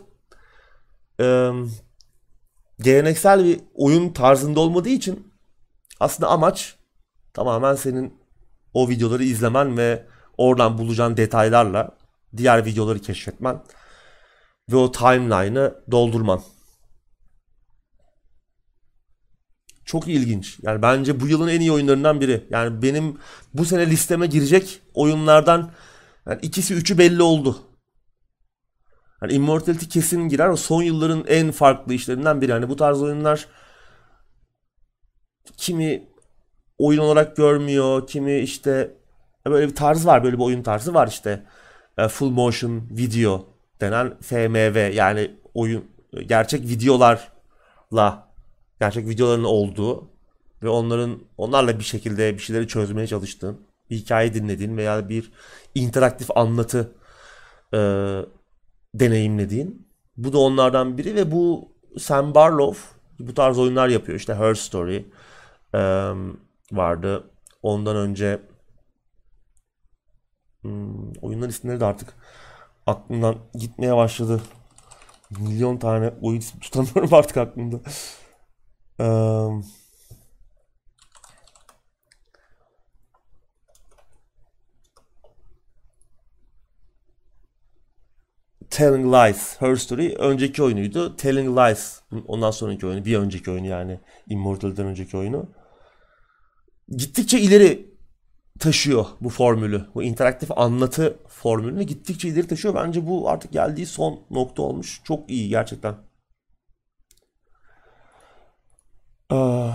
geleneksel bir oyun tarzında olmadığı için aslında amaç tamamen senin o videoları izlemen ve oradan bulacağın detaylarla diğer videoları keşfetmen ve o timeline'ı doldurman. Çok ilginç. Yani bence bu yılın en iyi oyunlarından biri. Yani benim bu sene listeme girecek oyunlardan yani ikisi üçü belli oldu. Yani Immortality kesin girer. O son yılların en farklı işlerinden biri. Yani bu tarz oyunlar kimi oyun olarak görmüyor, kimi işte böyle bir tarz var, böyle bir oyun tarzı var işte. E, full motion video denen FMV yani oyun gerçek videolarla gerçek videoların olduğu ve onların onlarla bir şekilde bir şeyleri çözmeye çalıştığın, bir hikaye dinlediğin veya bir interaktif anlatı e, deneyimlediğin. Bu da onlardan biri ve bu Sam Barlow bu tarz oyunlar yapıyor. İşte Her Story e, vardı. Ondan önce hmm, oyunların isimleri de artık aklımdan gitmeye başladı. Milyon tane oyun tutamıyorum artık aklımda. Telling Lies, Her Story önceki oyunuydu. Telling Lies ondan sonraki oyunu, bir önceki oyunu yani Immortal'den önceki oyunu. Gittikçe ileri taşıyor bu formülü. Bu interaktif anlatı formülünü gittikçe ileri taşıyor. Bence bu artık geldiği son nokta olmuş. Çok iyi gerçekten. Ee,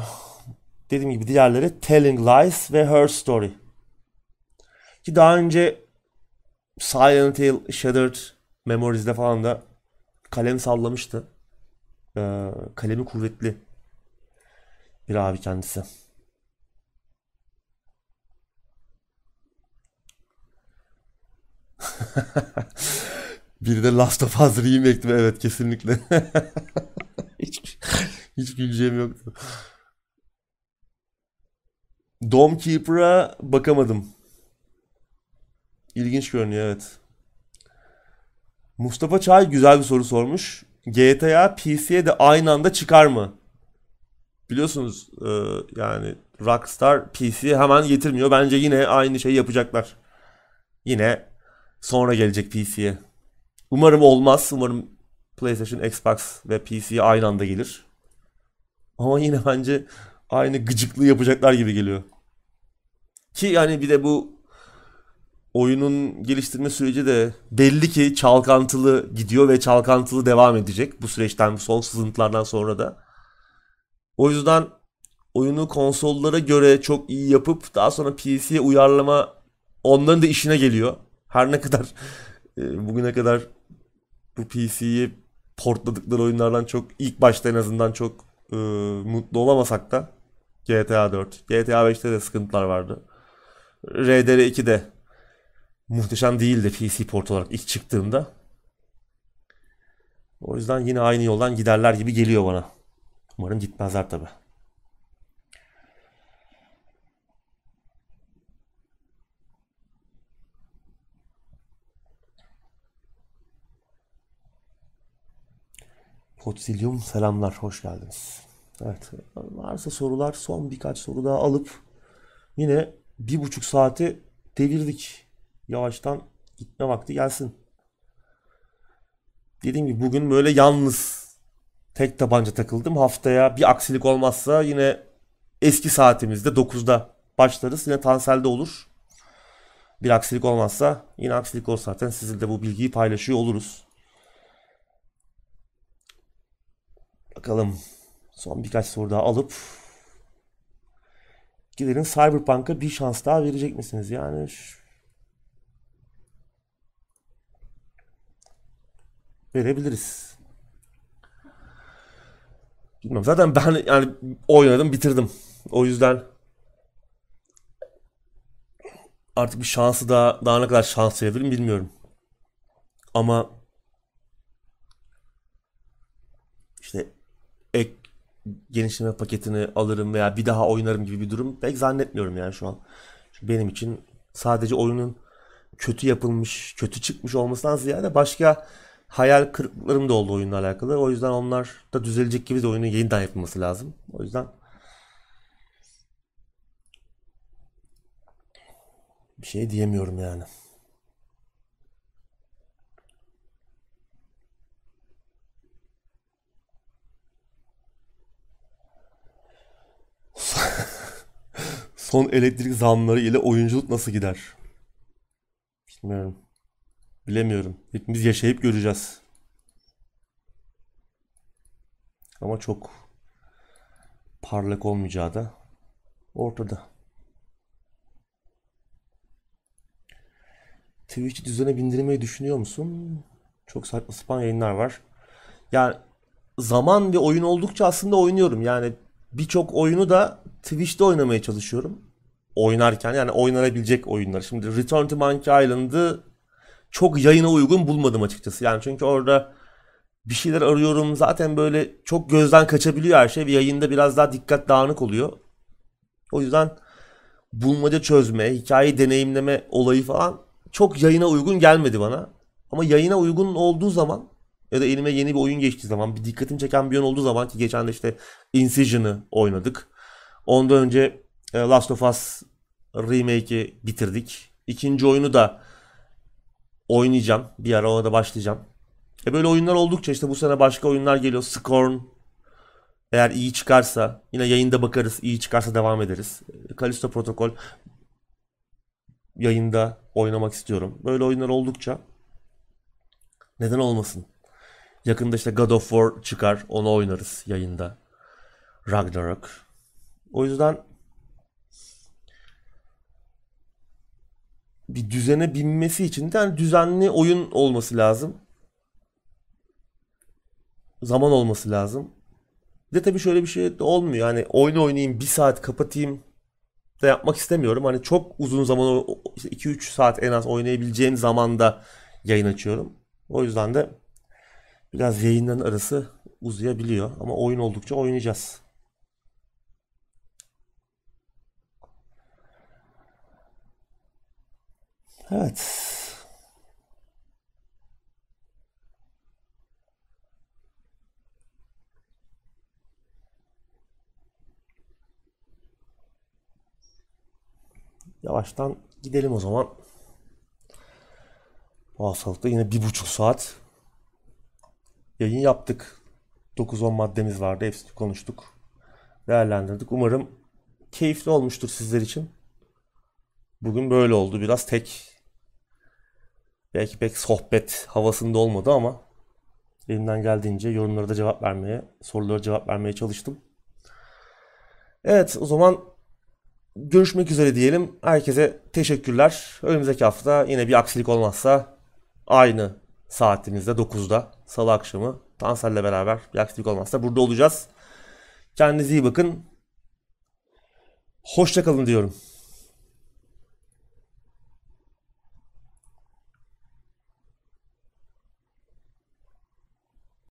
dediğim gibi diğerleri Telling Lies ve Her Story. Ki daha önce Silent Hill, Shattered Memories'de falan da kalem sallamıştı. Ee, kalemi kuvvetli bir abi kendisi. bir de Last of Us remake'ti evet kesinlikle. hiç, hiç güleceğim yoktu. Dome Keeper'a bakamadım. İlginç görünüyor evet. Mustafa Çay güzel bir soru sormuş. GTA PC'ye de aynı anda çıkar mı? Biliyorsunuz e, yani Rockstar PC'ye hemen getirmiyor. Bence yine aynı şeyi yapacaklar. Yine sonra gelecek PC'ye. Umarım olmaz. Umarım PlayStation, Xbox ve PC aynı anda gelir. Ama yine bence aynı gıcıklığı yapacaklar gibi geliyor. Ki yani bir de bu oyunun geliştirme süreci de belli ki çalkantılı gidiyor ve çalkantılı devam edecek bu süreçten, bu son sızıntılardan sonra da. O yüzden oyunu konsollara göre çok iyi yapıp daha sonra PC'ye uyarlama onların da işine geliyor. Her ne kadar e, bugüne kadar bu PC'yi portladıkları oyunlardan çok ilk başta en azından çok e, mutlu olamasak da GTA 4, GTA 5'te de sıkıntılar vardı. RDR 2'de muhteşem değildi PC port olarak ilk çıktığında. O yüzden yine aynı yoldan giderler gibi geliyor bana. Umarım gitmezler tabi. Potsilyum selamlar, hoş geldiniz. Evet, varsa sorular son birkaç soru daha alıp yine bir buçuk saati devirdik. Yavaştan gitme vakti gelsin. Dediğim gibi bugün böyle yalnız tek tabanca takıldım. Haftaya bir aksilik olmazsa yine eski saatimizde 9'da başlarız. Yine Tansel'de olur. Bir aksilik olmazsa yine aksilik olsa zaten sizinle bu bilgiyi paylaşıyor oluruz. Bakalım son birkaç soru daha alıp gidelim Cyberpunk'a bir şans daha verecek misiniz? Yani verebiliriz. Bilmiyorum. Zaten ben yani oynadım bitirdim. O yüzden artık bir şansı daha daha ne kadar şans verebilirim bilmiyorum. Ama işte ek genişleme paketini alırım veya bir daha oynarım gibi bir durum pek zannetmiyorum yani şu an. Çünkü benim için sadece oyunun kötü yapılmış, kötü çıkmış olmasından ziyade başka hayal kırıklıklarım da oldu oyunla alakalı. O yüzden onlar da düzelecek gibi de oyunun yeniden yapılması lazım. O yüzden bir şey diyemiyorum yani. Son elektrik zamları ile oyunculuk nasıl gider? Bilmiyorum. Bilemiyorum. Hepimiz yaşayıp göreceğiz. Ama çok parlak olmayacağı da ortada. Twitch'i düzene bindirmeyi düşünüyor musun? Çok saçma sapan yayınlar var. Yani zaman ve oyun oldukça aslında oynuyorum. Yani birçok oyunu da Twitch'te oynamaya çalışıyorum. Oynarken yani oynanabilecek oyunlar. Şimdi Return to Monkey Island'ı çok yayına uygun bulmadım açıkçası. Yani çünkü orada bir şeyler arıyorum. Zaten böyle çok gözden kaçabiliyor her şey ve yayında biraz daha dikkat dağınık oluyor. O yüzden bulmaca çözme, hikaye deneyimleme olayı falan çok yayına uygun gelmedi bana. Ama yayına uygun olduğu zaman ya da elime yeni bir oyun geçtiği zaman bir dikkatimi çeken bir oyun olduğu zaman ki geçen de işte Incision'ı oynadık. Ondan önce e, Last of Us Remake'i bitirdik. İkinci oyunu da oynayacağım. Bir ara ona da başlayacağım. E böyle oyunlar oldukça işte bu sene başka oyunlar geliyor. Scorn eğer iyi çıkarsa yine yayında bakarız. İyi çıkarsa devam ederiz. Callisto Protocol yayında oynamak istiyorum. Böyle oyunlar oldukça neden olmasın? Yakında işte God of War çıkar. Onu oynarız yayında. Ragnarok. O yüzden bir düzene binmesi için de yani düzenli oyun olması lazım. Zaman olması lazım. Bir de tabii şöyle bir şey de olmuyor. Yani oyun oynayayım, bir saat kapatayım da yapmak istemiyorum. Hani çok uzun zaman, işte 2-3 saat en az oynayabileceğim zamanda yayın açıyorum. O yüzden de biraz yayınların arası uzayabiliyor. Ama oyun oldukça oynayacağız. Evet. Yavaştan gidelim o zaman. Bu hastalıkta yine bir buçuk saat yayın yaptık. 9-10 maddemiz vardı. Hepsini konuştuk. Değerlendirdik. Umarım keyifli olmuştur sizler için. Bugün böyle oldu. Biraz tek Belki pek sohbet havasında olmadı ama elimden geldiğince yorumlara da cevap vermeye, sorulara cevap vermeye çalıştım. Evet, o zaman görüşmek üzere diyelim. Herkese teşekkürler. Önümüzdeki hafta yine bir aksilik olmazsa aynı saatimizde 9'da salı akşamı Tansel'le beraber bir aksilik olmazsa burada olacağız. Kendinize iyi bakın. Hoşçakalın diyorum.